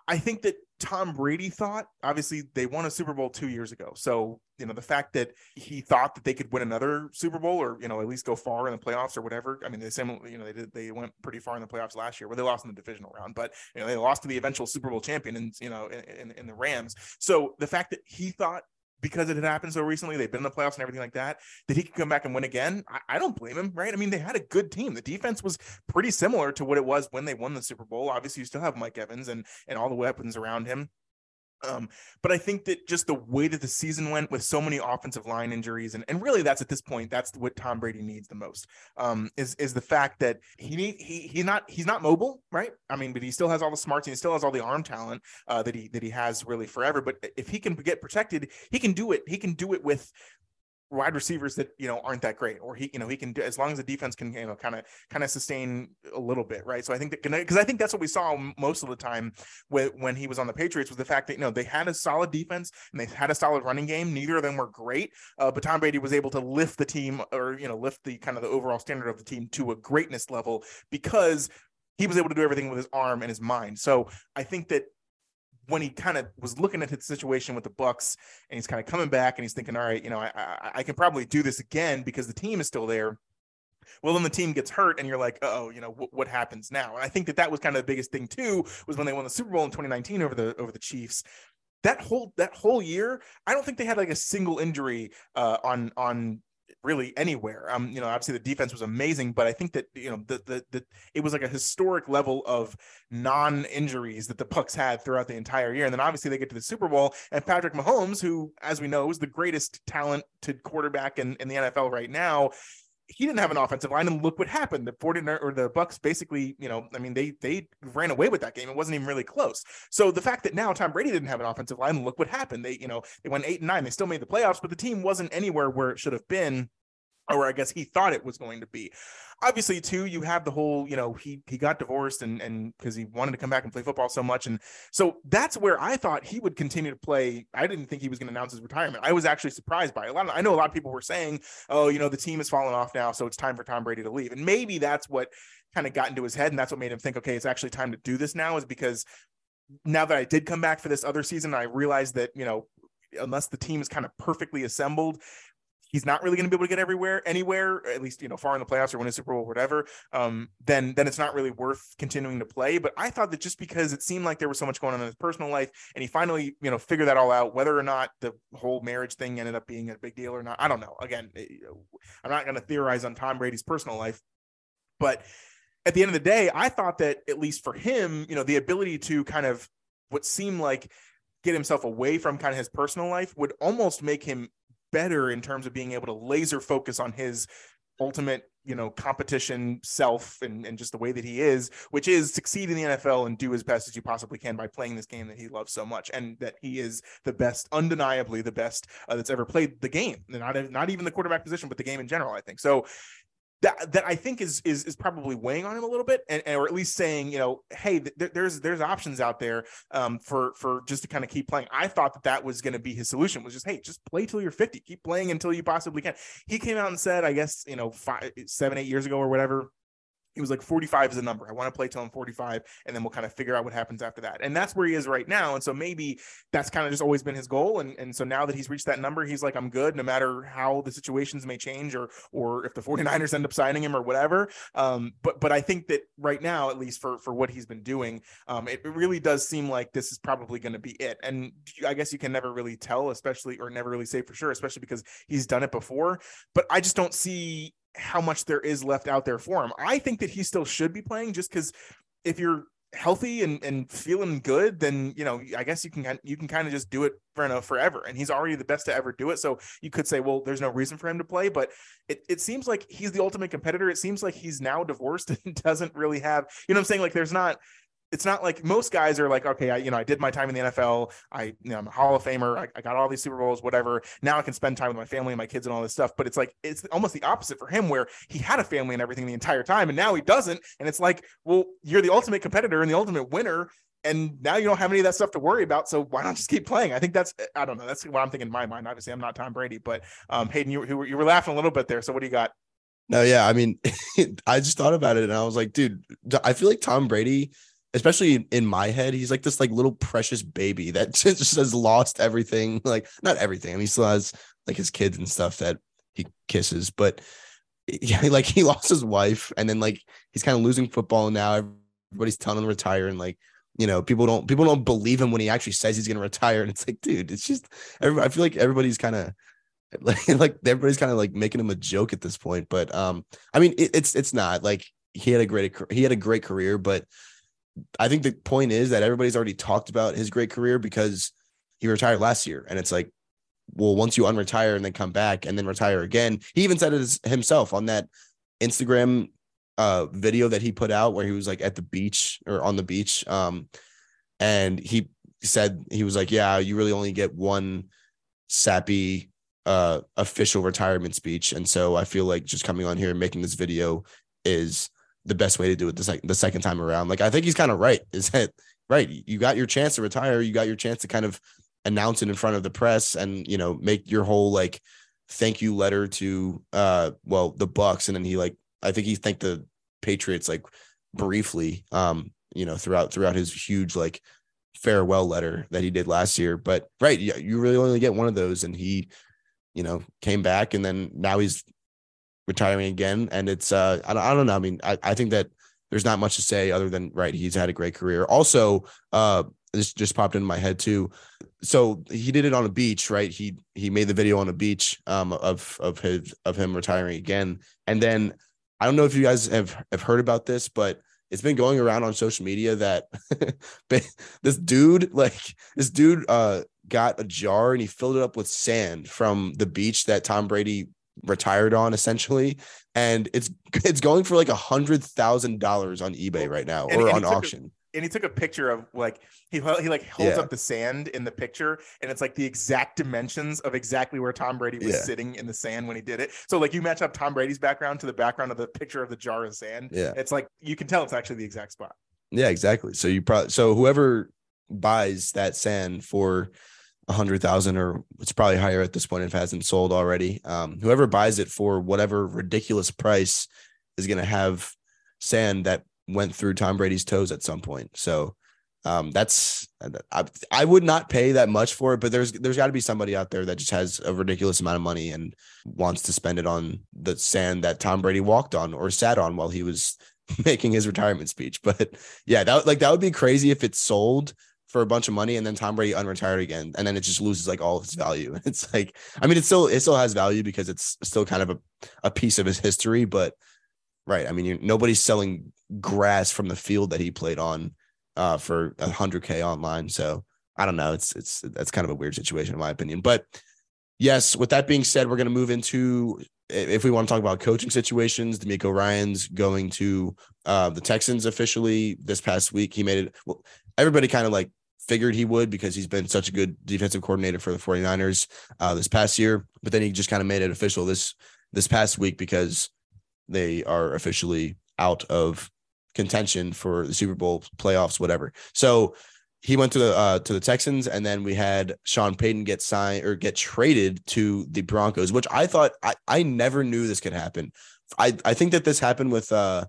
I, think that Tom Brady thought, obviously, they won a Super Bowl two years ago. So, you know, the fact that he thought that they could win another Super Bowl or, you know, at least go far in the playoffs or whatever. I mean, they similarly, you know, they did, they went pretty far in the playoffs last year where they lost in the divisional round, but, you know, they lost to the eventual Super Bowl champion and, you know, in, in, in the Rams. So the fact that he thought because it had happened so recently, they've been in the playoffs and everything like that, that he could come back and win again. I, I, don't blame him, right? I mean, they had a good team. The defense was pretty similar to what it was when they won the Super Bowl. Obviously, you still have Mike Evans and and all the weapons around him. Um, but I think that just the way that the season went with so many offensive line injuries, and, and really that's at this point, that's what Tom Brady needs the most. Um, is is the fact that he need he he's not he's not mobile, right? I mean, but he still has all the smarts and he still has all the arm talent uh, that he that he has really forever. But if he can get protected, he can do it. He can do it with wide receivers that you know aren't that great or he you know he can do as long as the defense can you know kind of kind of sustain a little bit right? So i think that because i think that's what we saw most of the time when when he was on the patriots was the fact that you know they had a solid defense and they had a solid running game. Neither of them were great uh, but tom brady was able to lift the team or you know lift the kind of the overall standard of the team to a greatness level because he was able to do everything with his arm and his mind. So i think that when he kind of was looking at the situation with the Bucs and he's kind of coming back and he's thinking, all right, you know, I, I, I can probably do this again because the team is still there. Well, then the team gets hurt, and you're like, oh, you know, what happens now? And I think that that was kind of the biggest thing too was when they won the Super Bowl in 2019 over the over the Chiefs. That whole that whole year, I don't think they had like a single injury uh, on on really anywhere. Um, you know, obviously the defense was amazing, but I think that you know the the, the it was like a historic level of non-injuries that the Bucs had throughout the entire year. And then obviously they get to the Super Bowl and Patrick Mahomes, who, as we know, is the greatest talented quarterback in, in the NFL right now, he didn't have an offensive line, and look what happened. The 49 or the Bucs basically, you know, I mean, they they ran away with that game. It wasn't even really close. So the fact that now Tom Brady didn't have an offensive line, look what happened. They, you know, they went eight and nine. They still made the playoffs, but the team wasn't anywhere where it should have been or I guess he thought it was going to be. Obviously, too, you have the whole, you know, he he got divorced and and because he wanted to come back and play football so much, and so that's where I thought he would continue to play. I didn't think he was going to announce his retirement. I was actually surprised by it. A lot of, I know a lot of people were saying, "Oh, you know, the team is falling off now, so it's time for Tom Brady to leave," and maybe that's what kind of got into his head, and that's what made him think, "Okay, it's actually time to do this now," is because now that I did come back for this other season, I realized that you know unless the team is kind of perfectly assembled, he's not really going to be able to get everywhere, anywhere, at least you know, far in the playoffs or win a Super Bowl, or whatever. Um, then then it's not really worth continuing to play. But I thought that just because it seemed like there was so much going on in his personal life, and he finally you know figured that all out, whether or not the whole marriage thing ended up being a big deal or not, I don't know. Again, eh, I'm not going to theorize on Tom Brady's personal life, but at the end of the day, I thought that at least for him, you know, the ability to kind of what seemed like get himself away from kind of his personal life would almost make him better in terms of being able to laser focus on his ultimate you know competition self and, and just the way that he is which is succeed in the nfl and do as best as you possibly can by playing this game that he loves so much and that he is the best undeniably the best uh, that's ever played the game. Not, not even the quarterback position but the game in general i think. So that that I think is is is probably weighing on him a little bit, and, and or at least saying, you know, hey, th- there's there's options out there um, for for just to kind of keep playing. I thought that that was going to be his solution was just, hey, just play till you're 50, keep playing until you possibly can. He came out and said, I guess you know, five, seven, eight years ago or whatever, he was like 45 is a number. I want to play till I'm 45, and then we'll kind of figure out what happens after that. And that's where he is right now. And so maybe that's kind of just always been his goal. And, and so now that he's reached that number, he's like, I'm good no matter how the situations may change or or if the 49ers end up signing him or whatever. Um, but but I think that right now, at least for for what he's been doing, um, it really does seem like this is probably going to be it. And I guess you can never really tell, especially or never really say for sure, especially because he's done it before. But I just don't see how much there is left out there for him. I think that he still should be playing just because if you're healthy and, and feeling good, then you know I guess you can you can kind of just do it for enough forever. And he's already the best to ever do it. So you could say, well, there's no reason for him to play, but it, it seems like he's the ultimate competitor. It seems like he's now divorced and doesn't really have, you know I'm saying? Like there's not it's not like most guys are like, okay, I, you know, I did my time in the NFL. I, you know, I'm a Hall of Famer. I, I, got all these Super Bowls, whatever. Now I can spend time with my family and my kids and all this stuff. But it's like, it's almost the opposite for him where he had a family and everything the entire time. And now he doesn't. And it's like, well, you're the ultimate competitor and the ultimate winner. And now you don't have any of that stuff to worry about. So why not just keep playing? I think that's, I don't know. That's what I'm thinking in my mind. Obviously, I'm not Tom Brady, but um, Hayden, you, you were laughing a little bit there. So what do you got? No, yeah. I mean, I just thought about it and I was like, dude, I feel like Tom Brady especially in my head, he's like this like little precious baby that just has lost everything. Like not everything. I mean, he still has like his kids and stuff that he kisses, but yeah, like he lost his wife, and then like he's kind of losing football now. Everybody's telling him to retire, and like you know, people don't people don't believe him when he actually says he's gonna retire. And it's like, dude, it's just I feel like everybody's kind of like like everybody's kind of like making him a joke at this point. But um, I mean, it, it's it's not like he had a great he had a great career, but I think the point is that everybody's already talked about his great career because he retired last year. And it's like, well, once you unretire and then come back and then retire again, he even said it himself on that Instagram uh, video that he put out where he was like at the beach or on the beach. Um, and he said, he was like, yeah, you really only get one sappy uh, official retirement speech. And so I feel like just coming on here and making this video is the best way to do it the second the second time around. Like I think he's kind of right. Is that right? You got your chance to retire. You got your chance to kind of announce it in front of the press and you know make your whole like thank you letter to uh well the Bucs and then he like I think he thanked the Patriots like briefly um you know throughout throughout his huge like farewell letter that he did last year. But right, you really only get one of those and he you know came back and then now he's retiring again. And it's uh I don't, I don't know. I mean, I, I think that there's not much to say other than right, he's had a great career. Also, uh this just popped into my head too. So he did it on a beach, right? He he made the video on a beach um of of his of him retiring again. And then I don't know if you guys have have heard about this, but it's been going around on social media that this dude, like this dude uh got a jar and he filled it up with sand from the beach that Tom Brady retired on essentially. And it's it's going for like a hundred thousand dollars on ebay right now or and on auction a, and he took a picture of like he he like holds yeah. up the sand in the picture and it's like the exact dimensions of exactly where tom brady was yeah. sitting in the sand when he did it. So like you match up tom brady's background to the background of the picture of the jar of sand yeah. it's like you can tell it's actually the exact spot. Yeah exactly. So you probably so whoever buys that sand for hundred thousand or it's probably higher at this point if it hasn't sold already. Um, whoever buys it for whatever ridiculous price is going to have sand that went through Tom Brady's toes at some point. So um, that's I, I would not pay that much for it, but there's there's got to be somebody out there that just has a ridiculous amount of money and wants to spend it on the sand that Tom Brady walked on or sat on while he was making his retirement speech. But yeah, that like that would be crazy if it sold for a bunch of money and then Tom Brady unretired again and then it just loses like all its value. It's like I mean it still it still has value because it's still kind of a, a piece of his history, but right. I mean nobody's selling grass from the field that he played on uh, for hundred K online. So I don't know. It's it's that's kind of a weird situation in my opinion. But yes, with that being said, we're gonna move into if we want to talk about coaching situations, DeMeco Ryans going to uh, the Texans officially this past week. He made it. Well, everybody kind of like figured he would because he's been such a good defensive coordinator for the 49ers uh, this past year. But then he just kind of made it official this this past week because they are officially out of contention for the Super Bowl playoffs, whatever. So he went to the uh, to the Texans, and then we had Sean Payton get signed or get traded to the Broncos, which I thought I, I never knew this could happen. I, I think that this happened with uh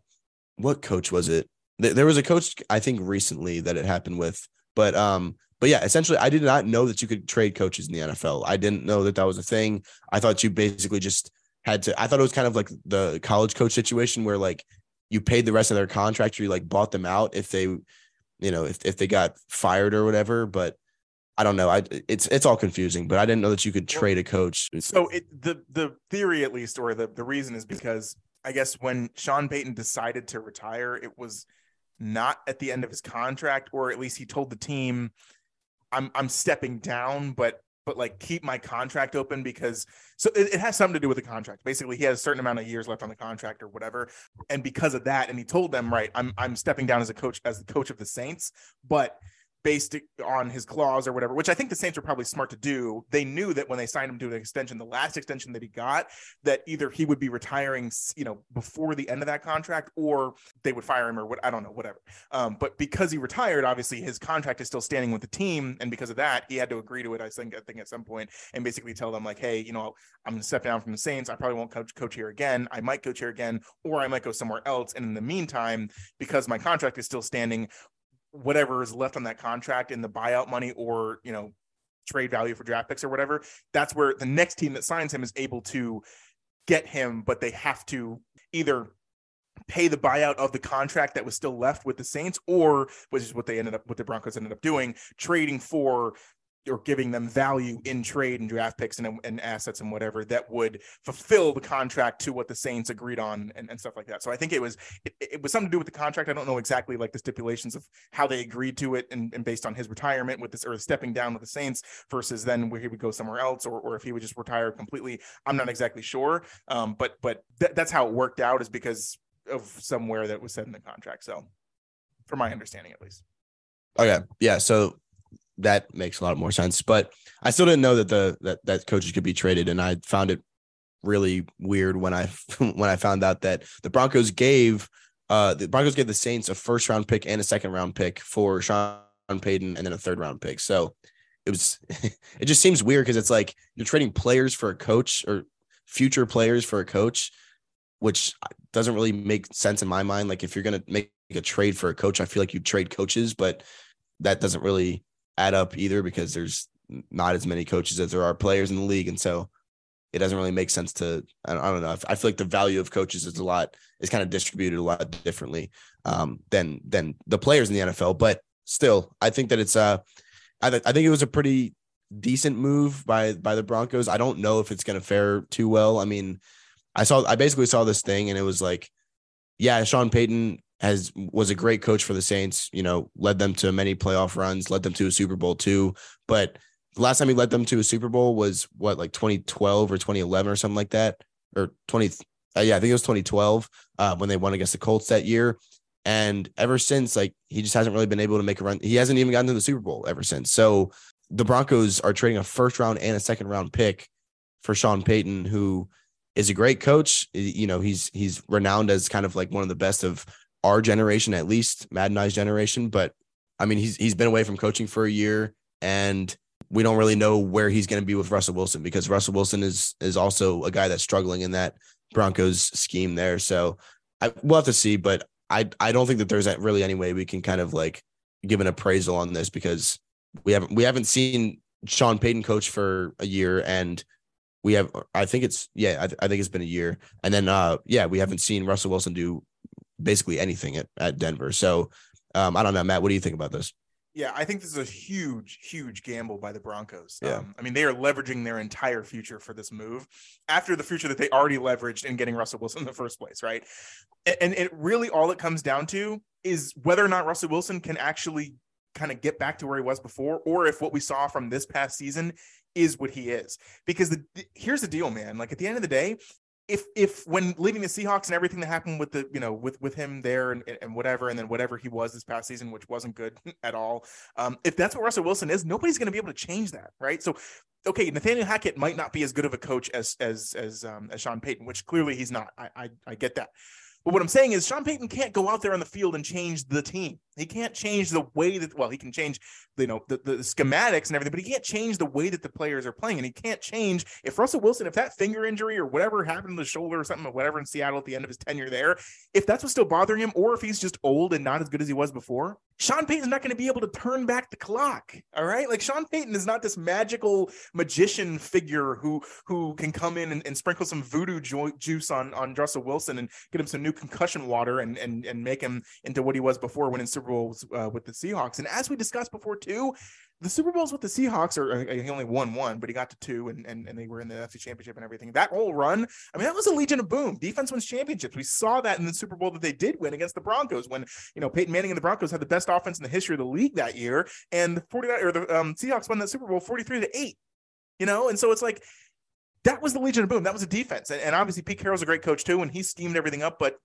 what coach was it? There was a coach I think recently that it happened with, but um, but yeah, essentially, I did not know that you could trade coaches in the NFL. I didn't know that that was a thing. I thought you basically just had to. I thought it was kind of like the college coach situation where like you paid the rest of their contract, or you like bought them out if they, you know, if if they got fired or whatever. But I don't know. I it's it's all confusing, but I didn't know that you could trade a coach. So it the the theory at least, or the the reason is because I guess when Sean Payton decided to retire, it was not at the end of his contract, or at least he told the team I'm I'm stepping down, but but like keep my contract open because so it, it, has something to do with the contract. Basically, he has a certain amount of years left on the contract or whatever, and because of that, and he told them, right, I'm I'm stepping down as a coach as the coach of the Saints, but based on his clause or whatever, which I think the Saints were probably smart to do. They knew that when they signed him to an extension, the last extension that he got, that either he would be retiring, you know, before the end of that contract, or they would fire him, or what I don't know, whatever. Um, but because he retired, obviously his contract is still standing with the team, and because of that, he had to agree to it. I think I think at some point, and basically tell them like, hey, you know, I'm going to step down from the Saints. I probably won't coach coach here again. I might coach here again, or I might go somewhere else. And in the meantime, because my contract is still standing, whatever is left on that contract in the buyout money or you know trade value for draft picks or whatever that's where the next team that signs him is able to get him but they have to either pay the buyout of the contract that was still left with the Saints or which is what they ended up what the Broncos ended up doing trading for or giving them value in trade and draft picks and, and assets and whatever that would fulfill the contract to what the Saints agreed on and, and stuff like that. So I think it was it, it, was something to do with the contract. I don't know exactly like the stipulations of how they agreed to it and, and based on his retirement with this or stepping down with the Saints versus then where he would go somewhere else or, or if he would just retire completely. I'm not exactly sure. Um, but but th- that's how it worked out is because of somewhere that was said in the contract. So from my understanding at least. Okay. Yeah. So that makes a lot more sense. But I still didn't know that the that that coaches could be traded, and I found it really weird when I when I found out that the Broncos gave uh the Broncos gave the Saints a first round pick and a second round pick for Sean Payton and then a third round pick. So it was it just seems weird because it's like you're trading players for a coach or future players for a coach, which doesn't really make sense in my mind. Like if you're gonna make a trade for a coach, I feel like you trade coaches, but that doesn't really add up either because there's not as many coaches as there are players in the league, and so it doesn't really make sense to. I don't, I don't know. I feel like the value of coaches is a lot is kind of distributed a lot differently um, than than the players in the NFL. But still, I think that it's uh, I, th- I think it was a pretty decent move by by the Broncos. I don't know if it's going to fare too well. I mean, I saw I basically saw this thing and it was like, yeah, Sean Payton has was a great coach for the Saints. You know, led them to many playoff runs, led them to a Super Bowl too. But the last time he led them to a Super Bowl was what, like 2012 or 2011 or something like that, or 20. Uh, yeah, I think it was 2012 uh, when they won against the Colts that year. And ever since, like he just hasn't really been able to make a run. He hasn't even gotten to the Super Bowl ever since. So the Broncos are trading a first round and a second round pick for Sean Payton, who is a great coach. You know, he's he's renowned as kind of like one of the best of our generation, at least Matt I's generation. But I mean, he's he's been away from coaching for a year, and we don't really know where he's going to be with Russell Wilson because Russell Wilson is is also a guy that's struggling in that Broncos scheme there. So I we'll have to see, but I I don't think that there's really any way we can kind of like give an appraisal on this because we haven't we haven't seen Sean Payton coach for a year and we have I think it's yeah I, th- I think it's been a year and then uh yeah we haven't seen Russell Wilson do basically anything at, at Denver. So um, I don't know, Matt. What do you think about this? Yeah, I think this is a huge, huge gamble by the Broncos. Yeah. Um, I mean, they are leveraging their entire future for this move after the future that they already leveraged in getting Russell Wilson in the first place, right? And it really all it comes down to is whether or not Russell Wilson can actually kind of get back to where he was before, or if what we saw from this past season is what he is. Because the, here's the deal, man. Like at the end of the day, if if when leaving the Seahawks and everything that happened with the you know with with him there and, and whatever and then whatever he was this past season which wasn't good at all um if that's what Russell Wilson is nobody's going to be able to change that right? So okay Nathaniel Hackett might not be as good of a coach as as as um as Sean Payton which clearly he's not. I I, I get that. But what I'm saying is Sean Payton can't go out there on the field and change the team He can't change the way that well, he can change you know the, the schematics and everything, but he can't change the way that the players are playing, and he can't change if Russell Wilson, if that finger injury or whatever happened to the shoulder or something or whatever in Seattle at the end of his tenure there, if that's what's still bothering him, or if he's just old and not as good as he was before, Sean Payton's not going to be able to turn back the clock. All right, like Sean Payton is not this magical magician figure who who can come in and, and sprinkle some voodoo jo- juice on on Russell Wilson and get him some new concussion water and and and make him into what he was before winning Super Bowls uh, with the Seahawks. And as we discussed before too, the Super Bowls with the Seahawks are uh, he only won one, but he got to two, and, and and they were in the NFC Championship and everything. That whole run, I mean, that was a legion of boom. Defense wins championships. We saw that in the Super Bowl that they did win against the Broncos when you know Peyton Manning and the Broncos had the best offense in the history of the league that year, and the 49 or the um, Seahawks won that Super Bowl 43 to eight. You know, and so it's like that was the legion of boom. That was a defense, and, and obviously Pete Carroll's a great coach too, and he schemed everything up, but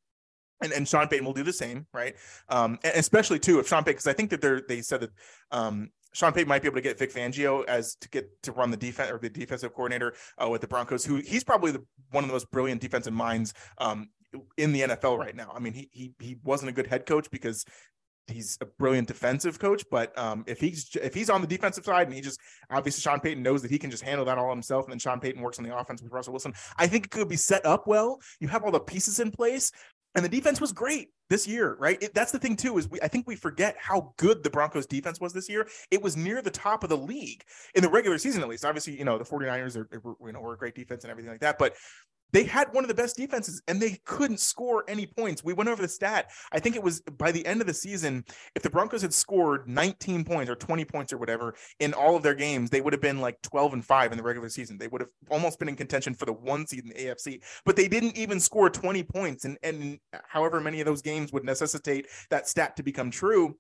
and, and Sean Payton will do the same, right? Um, especially too if Sean Payton, because I think that they're they said that um, Sean Payton might be able to get Vic Fangio as to get to run the defense or the defensive coordinator uh, with the Broncos, who he's probably the, one of the most brilliant defensive minds um, in the NFL right now. I mean, he he he wasn't a good head coach because he's a brilliant defensive coach, but um, if he's if he's on the defensive side and he just obviously Sean Payton knows that he can just handle that all himself, and then Sean Payton works on the offense with Russell Wilson, I think it could be set up well. You have all the pieces in place, and the defense was great this year, right? It, that's the thing too is we I think we forget how good the Broncos defense was this year. It was near the top of the league in the regular season at least. Obviously, you know, the 49ers are you know, were a great defense and everything like that, but they had one of the best defenses and they couldn't score any points. We went over the stat. I think it was by the end of the season, if the Broncos had scored 19 points or 20 points or whatever in all of their games, they would have been like 12 and 5 in the regular season. They would have almost been in contention for the one seed in the AFC, but they didn't even score 20 points. And, and however many of those games would necessitate that stat to become true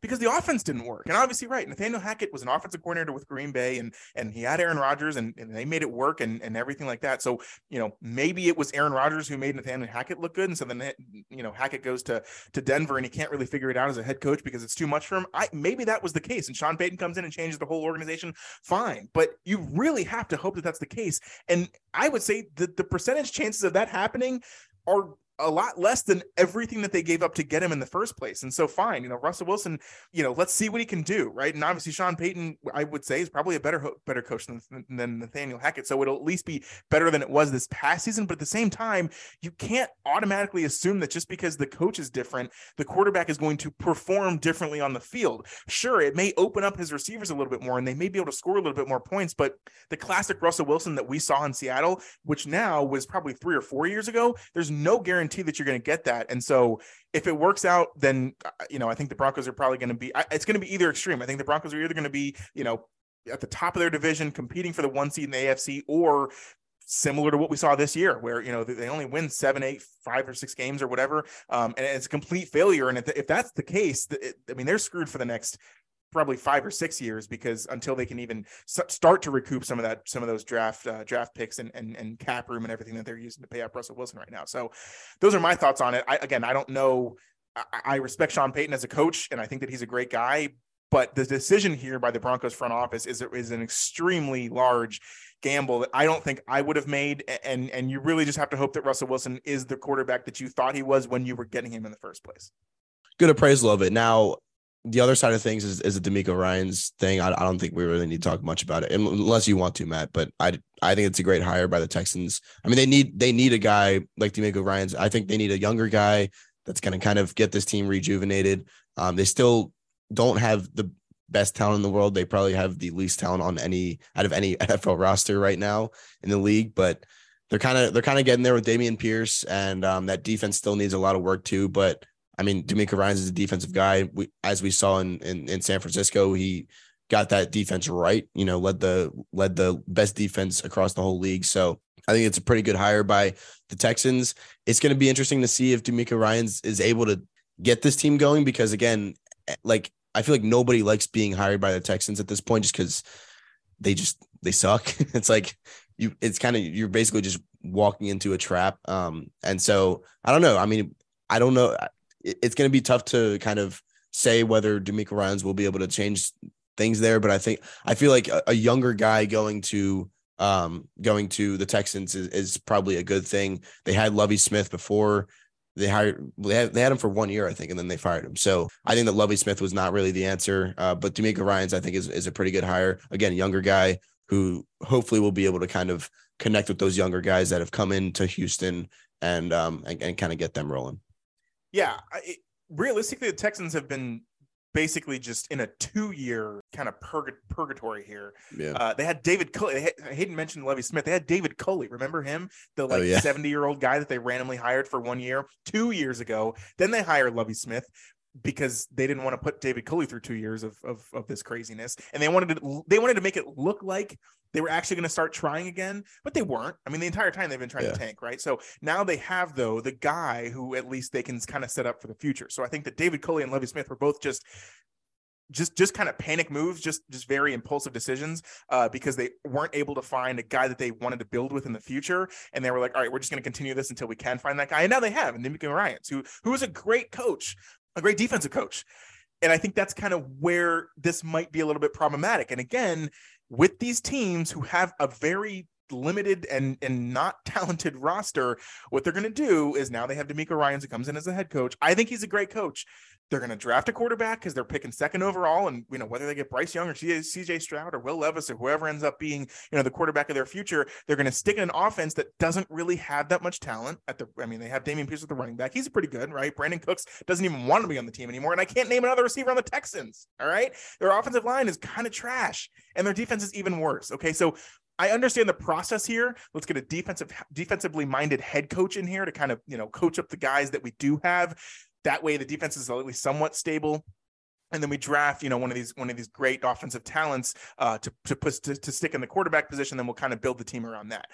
because the offense didn't work. And obviously, right, Nathaniel Hackett was an offensive coordinator with Green Bay, and and he had Aaron Rodgers, and, and they made it work, and and everything like that. So you know, maybe it was Aaron Rodgers who made Nathaniel Hackett look good, and so then eh, you know Hackett goes to to Denver, and he can't really figure it out as a head coach because it's too much for him. I maybe that was the case, and Sean Payton comes in and changes the whole organization. Fine, but you really have to hope that that's the case. And I would say that the percentage chances of that happening are a lot less than everything that they gave up to get him in the first place. And so fine, you know, Russell Wilson, you know, let's see what he can do, right? And obviously Sean Payton, I would say, is probably a better better coach than, than Nathaniel Hackett. So it'll at least be better than it was this past season. But at the same time, you can't automatically assume that just because the coach is different, the quarterback is going to perform differently on the field. Sure, it may open up his receivers a little bit more and they may be able to score a little bit more points, but the classic Russell Wilson that we saw in Seattle, which now was probably three or four years ago, there's no guarantee guarantee that you're going to get that. And so if it works out, then uh, you know I think the Broncos are probably going to be. It's going to be either extreme. I think the Broncos are either going to be you know at the top of their division, competing for the one seed in the AFC, or similar to what we saw this year, where you know they only win seven, eight, five or six games or whatever, um, and it's a complete failure. And if, if that's the case, it, I mean they're screwed for the next probably five or six years because until they can even start to recoup some of that some of those draft uh, draft picks and, and and cap room and everything that they're using to pay up Russell Wilson right now. So those are my thoughts on it. I, again, I don't know. I, I respect Sean Payton as a coach, and I think that he's a great guy. But the decision here by the Broncos front office is is an extremely large gamble that I don't think I would have made. And and you really just have to hope that Russell Wilson is the quarterback that you thought he was when you were getting him in the first place. Good appraisal of it. Now, the other side of things is, is the DeMeco Ryans thing. I, I don't think we really need to talk much about it unless you want to, Matt. But I I think it's a great hire by the Texans. I mean, they need they need a guy like DeMeco Ryans. I think they need a younger guy that's going to kind of get this team rejuvenated. Um, they still don't have the best talent in the world. They probably have the least talent on any out of any NFL roster right now in the league, but they're kind of they're kind of getting there with Dameon Pierce, and um, that defense still needs a lot of work too. But I mean, DeMeco Ryans is a defensive guy. We, as we saw in, in, in San Francisco, he got that defense right. You know, led the led the best defense across the whole league. So I think it's a pretty good hire by the Texans. It's going to be interesting to see if DeMeco Ryans is able to get this team going because again, like I feel like nobody likes being hired by the Texans at this point just because they just they suck. it's like you it's kind of you're basically just walking into a trap. Um, and so I don't know. I mean, I don't know it's going to be tough to kind of say whether DeMeco Ryans will be able to change things there. But I think I feel like a, a younger guy going to um, going to the Texans is, is, probably a good thing. They had Lovie Smith before they hired they had, they had him for one year, I think, and then they fired him. So I think that Lovie Smith was not really the answer. Uh, but DeMeco Ryans, I think, is is a pretty good hire. Again, younger guy who hopefully will be able to kind of connect with those younger guys that have come into Houston and um and, and kind of get them rolling. Yeah, it, realistically, the Texans have been basically just in a two-year kind of purg- purgatory here. Yeah. Uh, they had David Culley. Had, I hadn't mentioned Lovie Smith. They had David Culley. Remember him, the like yeah. seventy-year-old guy that they randomly hired for one year, two years ago. Then they hired Lovie Smith because they didn't want to put David Culley through two years of, of of this craziness, and they wanted to they wanted to make it look like they were actually going to start trying again, but they weren't. I mean, the entire time they've been trying Yeah. to tank, right? So now they have though the guy who at least they can kind of set up for the future. So I think that David Culley and Lovie Smith were both just just just kind of panic moves just just very impulsive decisions uh because they weren't able to find a guy that they wanted to build with in the future and they were like all right we're just going to continue this until we can find that guy and now they have and Nick Ryans who who is a great coach a great defensive coach. And I think that's kind of where this might be a little bit problematic. And again with these teams who have a very limited and and not talented roster what they're going to do is now they have DeMeco Ryans who comes in as a head coach. I think he's a great coach they're going to draft a quarterback because they're picking second overall, and you know whether they get Bryce Young or C.J. Stroud or Will Levis or whoever ends up being you know the quarterback of their future, they're going to stick in an offense that doesn't really have that much talent. At the, I mean, they have Dameon Pierce at the running back; he's pretty good, right? Brandin Cooks doesn't even want to be on the team anymore, and I can't name another receiver on the Texans. All right, their offensive line is kind of trash, and their defense is even worse. Okay, so I understand the process here. Let's get a defensive, defensively minded head coach in here to kind of, you know, coach up the guys that we do have. That way, the defense is at least somewhat stable. And then we draft, you know, one of these one of these great offensive talents uh, to to, put, to to stick in the quarterback position. Then we'll kind of build the team around that.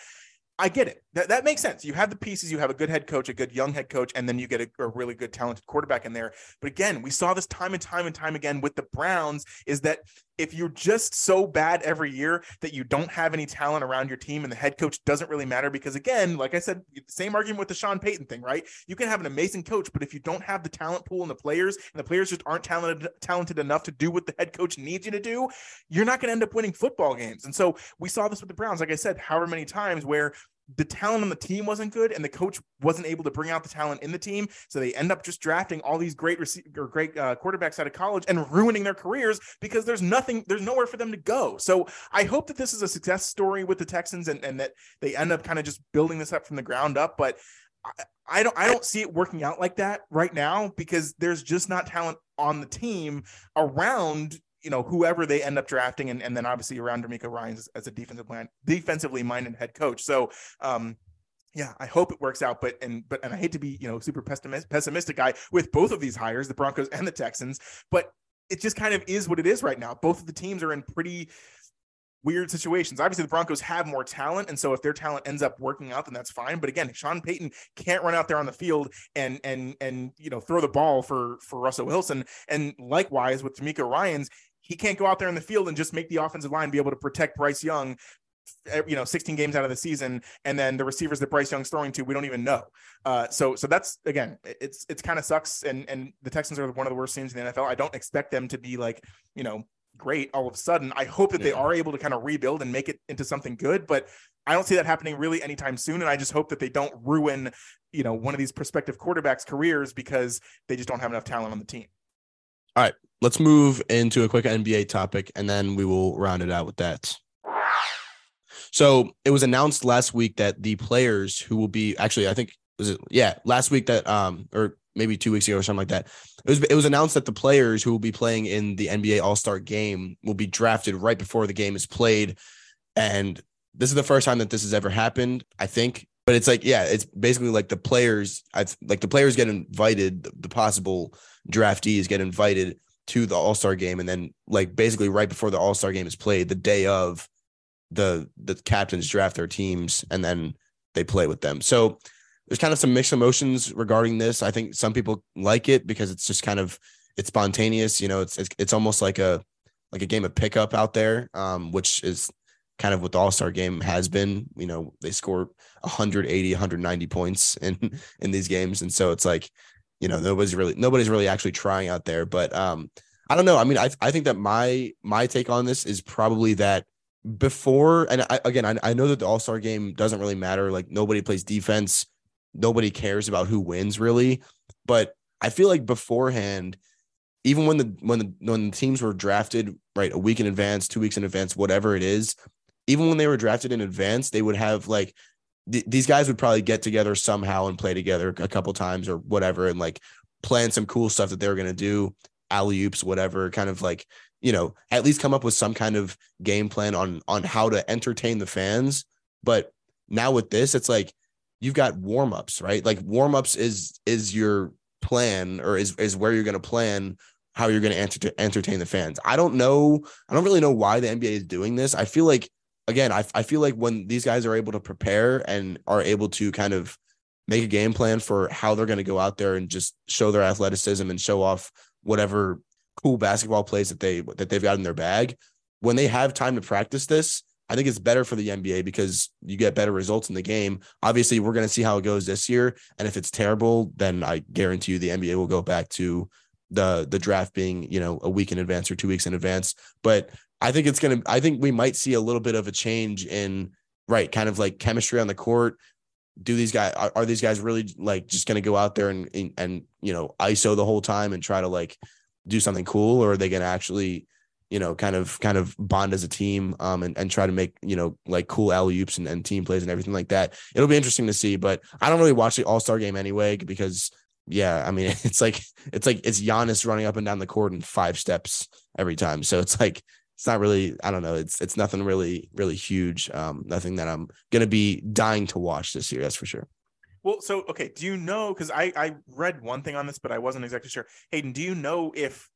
I get it. That, that makes sense. You have the pieces. You have a good head coach, a good young head coach, and then you get a, a, really good talented quarterback in there. But again, we saw this time and time and time again with the Browns is that if you're just so bad every year that you don't have any talent around your team and the head coach doesn't really matter because again, like I said, same argument with the Sean Payton thing, right? You can have an amazing coach, but if you don't have the talent pool and the players and the players just aren't talented talented enough to do what the head coach needs you to do, you're not going to end up winning football games. And so we saw this with the Browns, like I said, however many times where the talent on the team wasn't good and the coach wasn't able to bring out the talent in the team. So they end up just drafting all these great rece- or great uh, quarterbacks out of college and ruining their careers because there's nothing there's nowhere for them to go. So i hope that this is a success story with the texans and, and that they end up kind of just building this up from the ground up but I, I don't I don't see it working out like that right now because there's just not talent on the team around you know whoever they end up drafting and, and then obviously around DeMeco Ryan as, as a defensive plan defensively minded head coach so um yeah I hope it works out but and but and I hate to be you know super pessimist, pessimistic guy with both of these hires the Broncos and the Texans but it just kind of is what it is right now both of the teams are in pretty weird situations. Obviously, the Broncos have more talent, and so if their talent ends up working out, then that's fine. But again, Sean Payton can't run out there on the field and and and you know throw the ball for for Russell Wilson, and likewise with DeMeco Ryan's, he can't go out there in the field and just make the offensive line be able to protect Bryce Young. You know, 16 games out of the season, and then the receivers that Bryce Young's throwing to, we don't even know. Uh, so, so that's again, it's it's kind of sucks, and and the Texans are one of the worst teams in the NFL. I don't expect them to be like, you know, great all of a sudden. I hope that they are able to kind of rebuild and make it into something good, but I don't see that happening really anytime soon. And I just hope that they don't ruin, you know, one of these prospective quarterbacks' careers because they just don't have enough talent on the team. All right, let's move into a quick NBA topic and then we will round it out with that. So it was announced last week that the players who will be actually, I think was it yeah, last week that um or maybe two weeks ago or something like that. It was it was announced that the players who will be playing in the NBA All Star Game will be drafted right before the game is played, and this is the first time that this has ever happened. I think, but it's like yeah, it's basically like the players. I like the players get invited, the, the possible draftees get invited to the All Star Game, and then like basically right before the All Star Game is played, the day of the the captains draft their teams, and then they play with them. So there's kind of some mixed emotions regarding this. I think some people like it because it's just kind of it's spontaneous. You know, it's it's, it's almost like a like a game of pickup out there, um, which is kind of what the All Star game has been. You know, they score 180, 190 points in in these games, and so it's like, you know, nobody's really nobody's really actually trying out there. But um, I don't know. I mean, I I think that my my take on this is probably that before and I, again I, I know that the all-star game doesn't really matter like nobody plays defense nobody cares about who wins really. But I feel like beforehand, even when the when the when the teams were drafted right a week in advance, two weeks in advance, whatever it is, even when they were drafted in advance, they would have like th- these guys would probably get together somehow and play together a couple times or whatever, and like plan some cool stuff that they were gonna do, alley oops, whatever, kind of like you know at least come up with some kind of game plan on on how to entertain the fans. But now with this, it's like you've got warm ups, right? Like warm ups is is your plan or is is where you're going to plan how you're going to enter- entertain the fans. I don't know. I don't really know why the NBA is doing this. I feel like again, I I feel like when these guys are able to prepare and are able to kind of make a game plan for how they're going to go out there and just show their athleticism and show off whatever cool basketball plays that they that they've got in their bag. When they have time to practice this, I think it's better for the NBA because you get better results in the game. Obviously, we're going to see how it goes this year, and if it's terrible, then I guarantee you the NBA will go back to the the draft being you know a week in advance or two weeks in advance. But I think it's gonna. I think we might see a little bit of a change in right kind of like chemistry on the court. Do these guys are, are these guys really like just gonna go out there and, and and you know ISO the whole time and try to like do something cool, or are they gonna actually you know, kind of kind of bond as a team um, and, and try to make, you know, like cool alley oops and, and team plays and everything like that. It'll be interesting to see, but I don't really watch the all-star game anyway, because yeah, I mean, it's like it's like it's Giannis running up and down the court in five steps every time. So it's like it's not really, I don't know, it's it's nothing really, really huge. Um, nothing that I'm gonna be dying to watch this year, that's for sure. Well, so okay, do you know? Because I I read one thing on this, but I wasn't exactly sure. Hayden, do you know if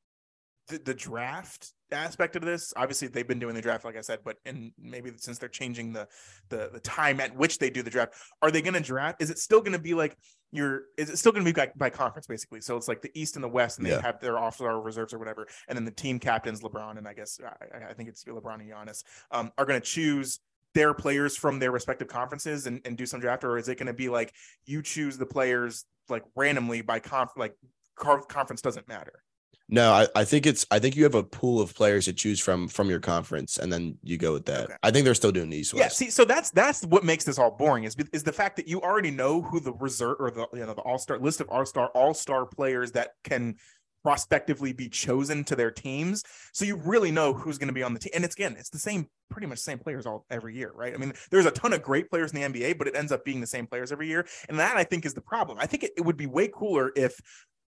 the, the draft aspect of this obviously they've been doing the draft like i said but and maybe since they're changing the the, the time at which they do the draft are they going to draft is it still going to be like your is it still going to be by, by, conference basically so it's like the east and the west and they yeah. have their all-star reserves or whatever and then the team captains lebron and i guess i, I think it's lebron and Giannis um, are going to choose their players from their respective conferences and, and do some draft or is it going to be like you choose the players like randomly by conf like conference doesn't matter no, I, I think it's I think you have a pool of players to choose from from your conference, and then you go with that. Okay. I think they're still doing West. Yeah, see, so that's that's what makes this all boring is is the fact that you already know who the reserve or the you know the all star list of all star all star players that can prospectively be chosen to their teams. So you really know who's going to be on the team. And it's again, it's the same, pretty much same players all every year, right? I mean, there's a ton of great players in the NBA, but it ends up being the same players every year. And that I think is the problem. I think it, it would be way cooler if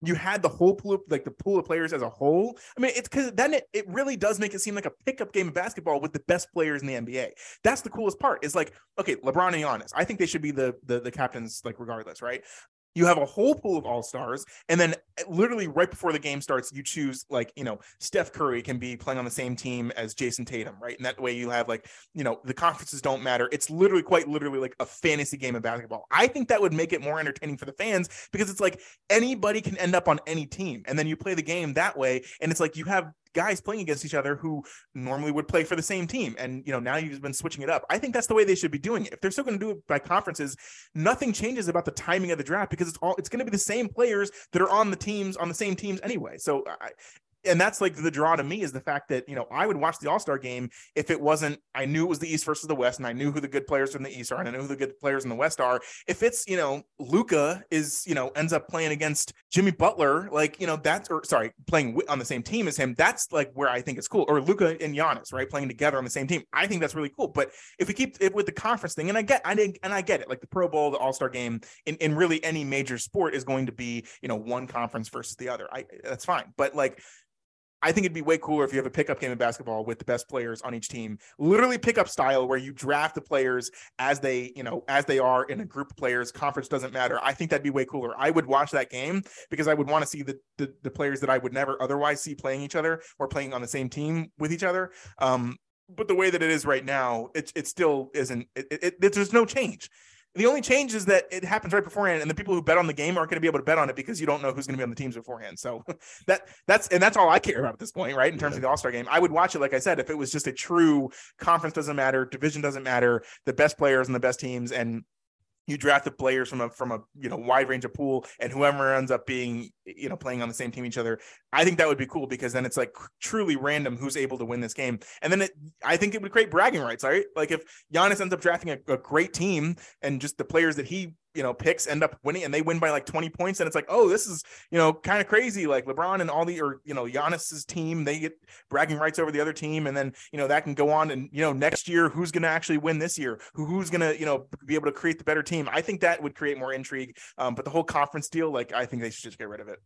you had the whole pool, of, like the pool of players as a whole. I mean, it's because then it, it really does make it seem like a pickup game of basketball with the best players in the NBA. That's the coolest part. Is like, okay, LeBron and Giannis. I think they should be the the, the captains, like regardless, right? You have a whole pool of all stars and then eh, literally right before the game starts you choose like you know steph curry can be playing on the same team as Jayson tatum right? And that way you have like you know the conferences don't matter. It's literally quite literally like a fantasy game of basketball. I think that would make it more entertaining for the fans because it's like anybody can end up on any team and then you play the game that way and it's like you have guys playing against each other who normally would play for the same team. And you know, now you've been switching it up. I think that's the way they should be doing it. If they're still going to do it by conferences, nothing changes about the timing of the draft because it's all it's going to be the same players that are on the teams on the same teams anyway. So I, and that's like the draw to me is the fact that you know I would watch the All Star game if it wasn't I knew it was the East versus the West and I knew who the good players in the East are and I know who the good players in the West are. If it's you know Luka is you know ends up playing against Jimmy Butler, like you know that's or sorry playing on the same team as him, that's like where I think it's cool. Or Luka and Giannis, right, playing together on the same team, I think that's really cool. But if we keep it with the conference thing, and I get I did and I get it, like the Pro Bowl, the All Star game, in in really any major sport is going to be you know one conference versus the other. I that's fine, but like I think it'd be way cooler if you have a pickup game of basketball with the best players on each team, literally pickup style, where you draft the players as they, you know, as they are in a group of players. Conference doesn't matter. I think that'd be way cooler. I would watch that game because I would want to see the, the, the players that I would never otherwise see playing each other or playing on the same team with each other. Um, but the way that it is right now, it it still isn't. It, it, it there's no change. The only change is that it happens right beforehand, and the people who bet on the game aren't going to be able to bet on it because you don't know who's going to be on the teams beforehand. So that that's and that's all I care about at this point, right? In terms yeah. of the All Star game, I would watch it like I said if it was just a true conference doesn't matter, division doesn't matter, the best players and the best teams, and you draft the players from a from a you know wide range of pool, and whoever ends up being you know playing on the same team each other. I think that would be cool because then it's like truly random who's able to win this game, and then it, I think it would create bragging rights. Right, like if Giannis ends up drafting a, a great team and just the players that he you know picks end up winning and they win by like 20 points and it's like oh this is you know kind of crazy like lebron and all the or you know Giannis's team they get bragging rights over the other team and then you know that can go on and you know next year who's going to actually win this year? Who, who's going to you know be able to create the better team? I think that would create more intrigue um, but the whole conference deal like i think they should just get rid of it.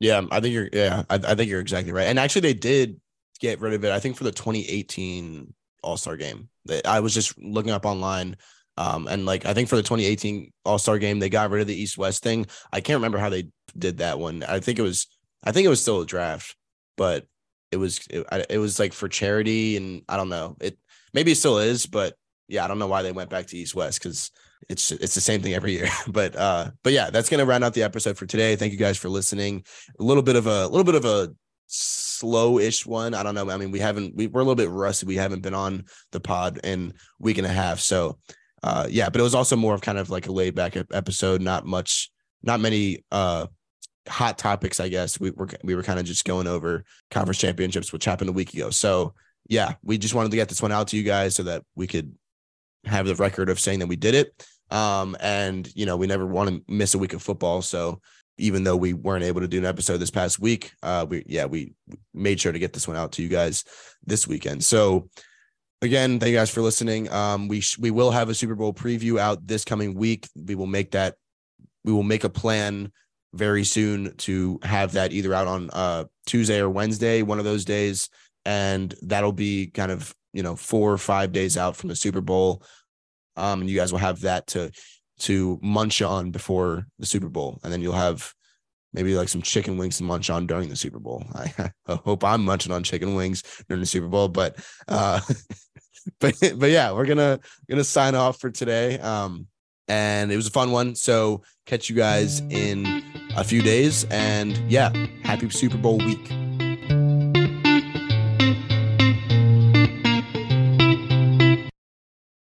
Yeah i think you're yeah i, I think you're exactly right and actually they did get rid of it i think for the 2018 all-star game. I was just looking up online um, and like I think for the 2018 All Star game, they got rid of the East West thing. I can't remember how they did that one. I think it was I think it was still a draft, but it was it, it was like for charity, and I don't know. It maybe it still is, but yeah, I don't know why they went back to East West because it's it's the same thing every year. but uh, but yeah, that's gonna round out the episode for today. Thank you guys for listening. A little bit of a, little bit of a slow-ish one. I don't know. I mean, we haven't we, we're a little bit rusty. We haven't been on the pod in week and a half. So uh, yeah, but it was also more of kind of like a laid back episode, not much, not many uh, hot topics, I guess. We were we were kind of just going over conference championships, which happened a week ago. So yeah, we just wanted to get this one out to you guys so that we could have the record of saying that we did it. Um, and you know, we never want to miss a week of football. So even though we weren't able to do an episode this past week, uh, we yeah, we made sure to get this one out to you guys this weekend. So again, thank you guys for listening. Um, we sh- we will have a Super Bowl preview out this coming week. We will make that. We will make a plan very soon to have that either out on uh, Tuesday or Wednesday, one of those days, and that'll be kind of you know four or five days out from the Super Bowl. Um, and you guys will have that to to munch on before the Super Bowl, and then you'll have maybe like some chicken wings to munch on during the Super Bowl. I, I hope I'm munching on chicken wings during the Super Bowl, but uh, but but yeah, we're gonna gonna sign off for today. Um, and it was a fun one. So catch you guys in a few days, and yeah, happy Super Bowl week.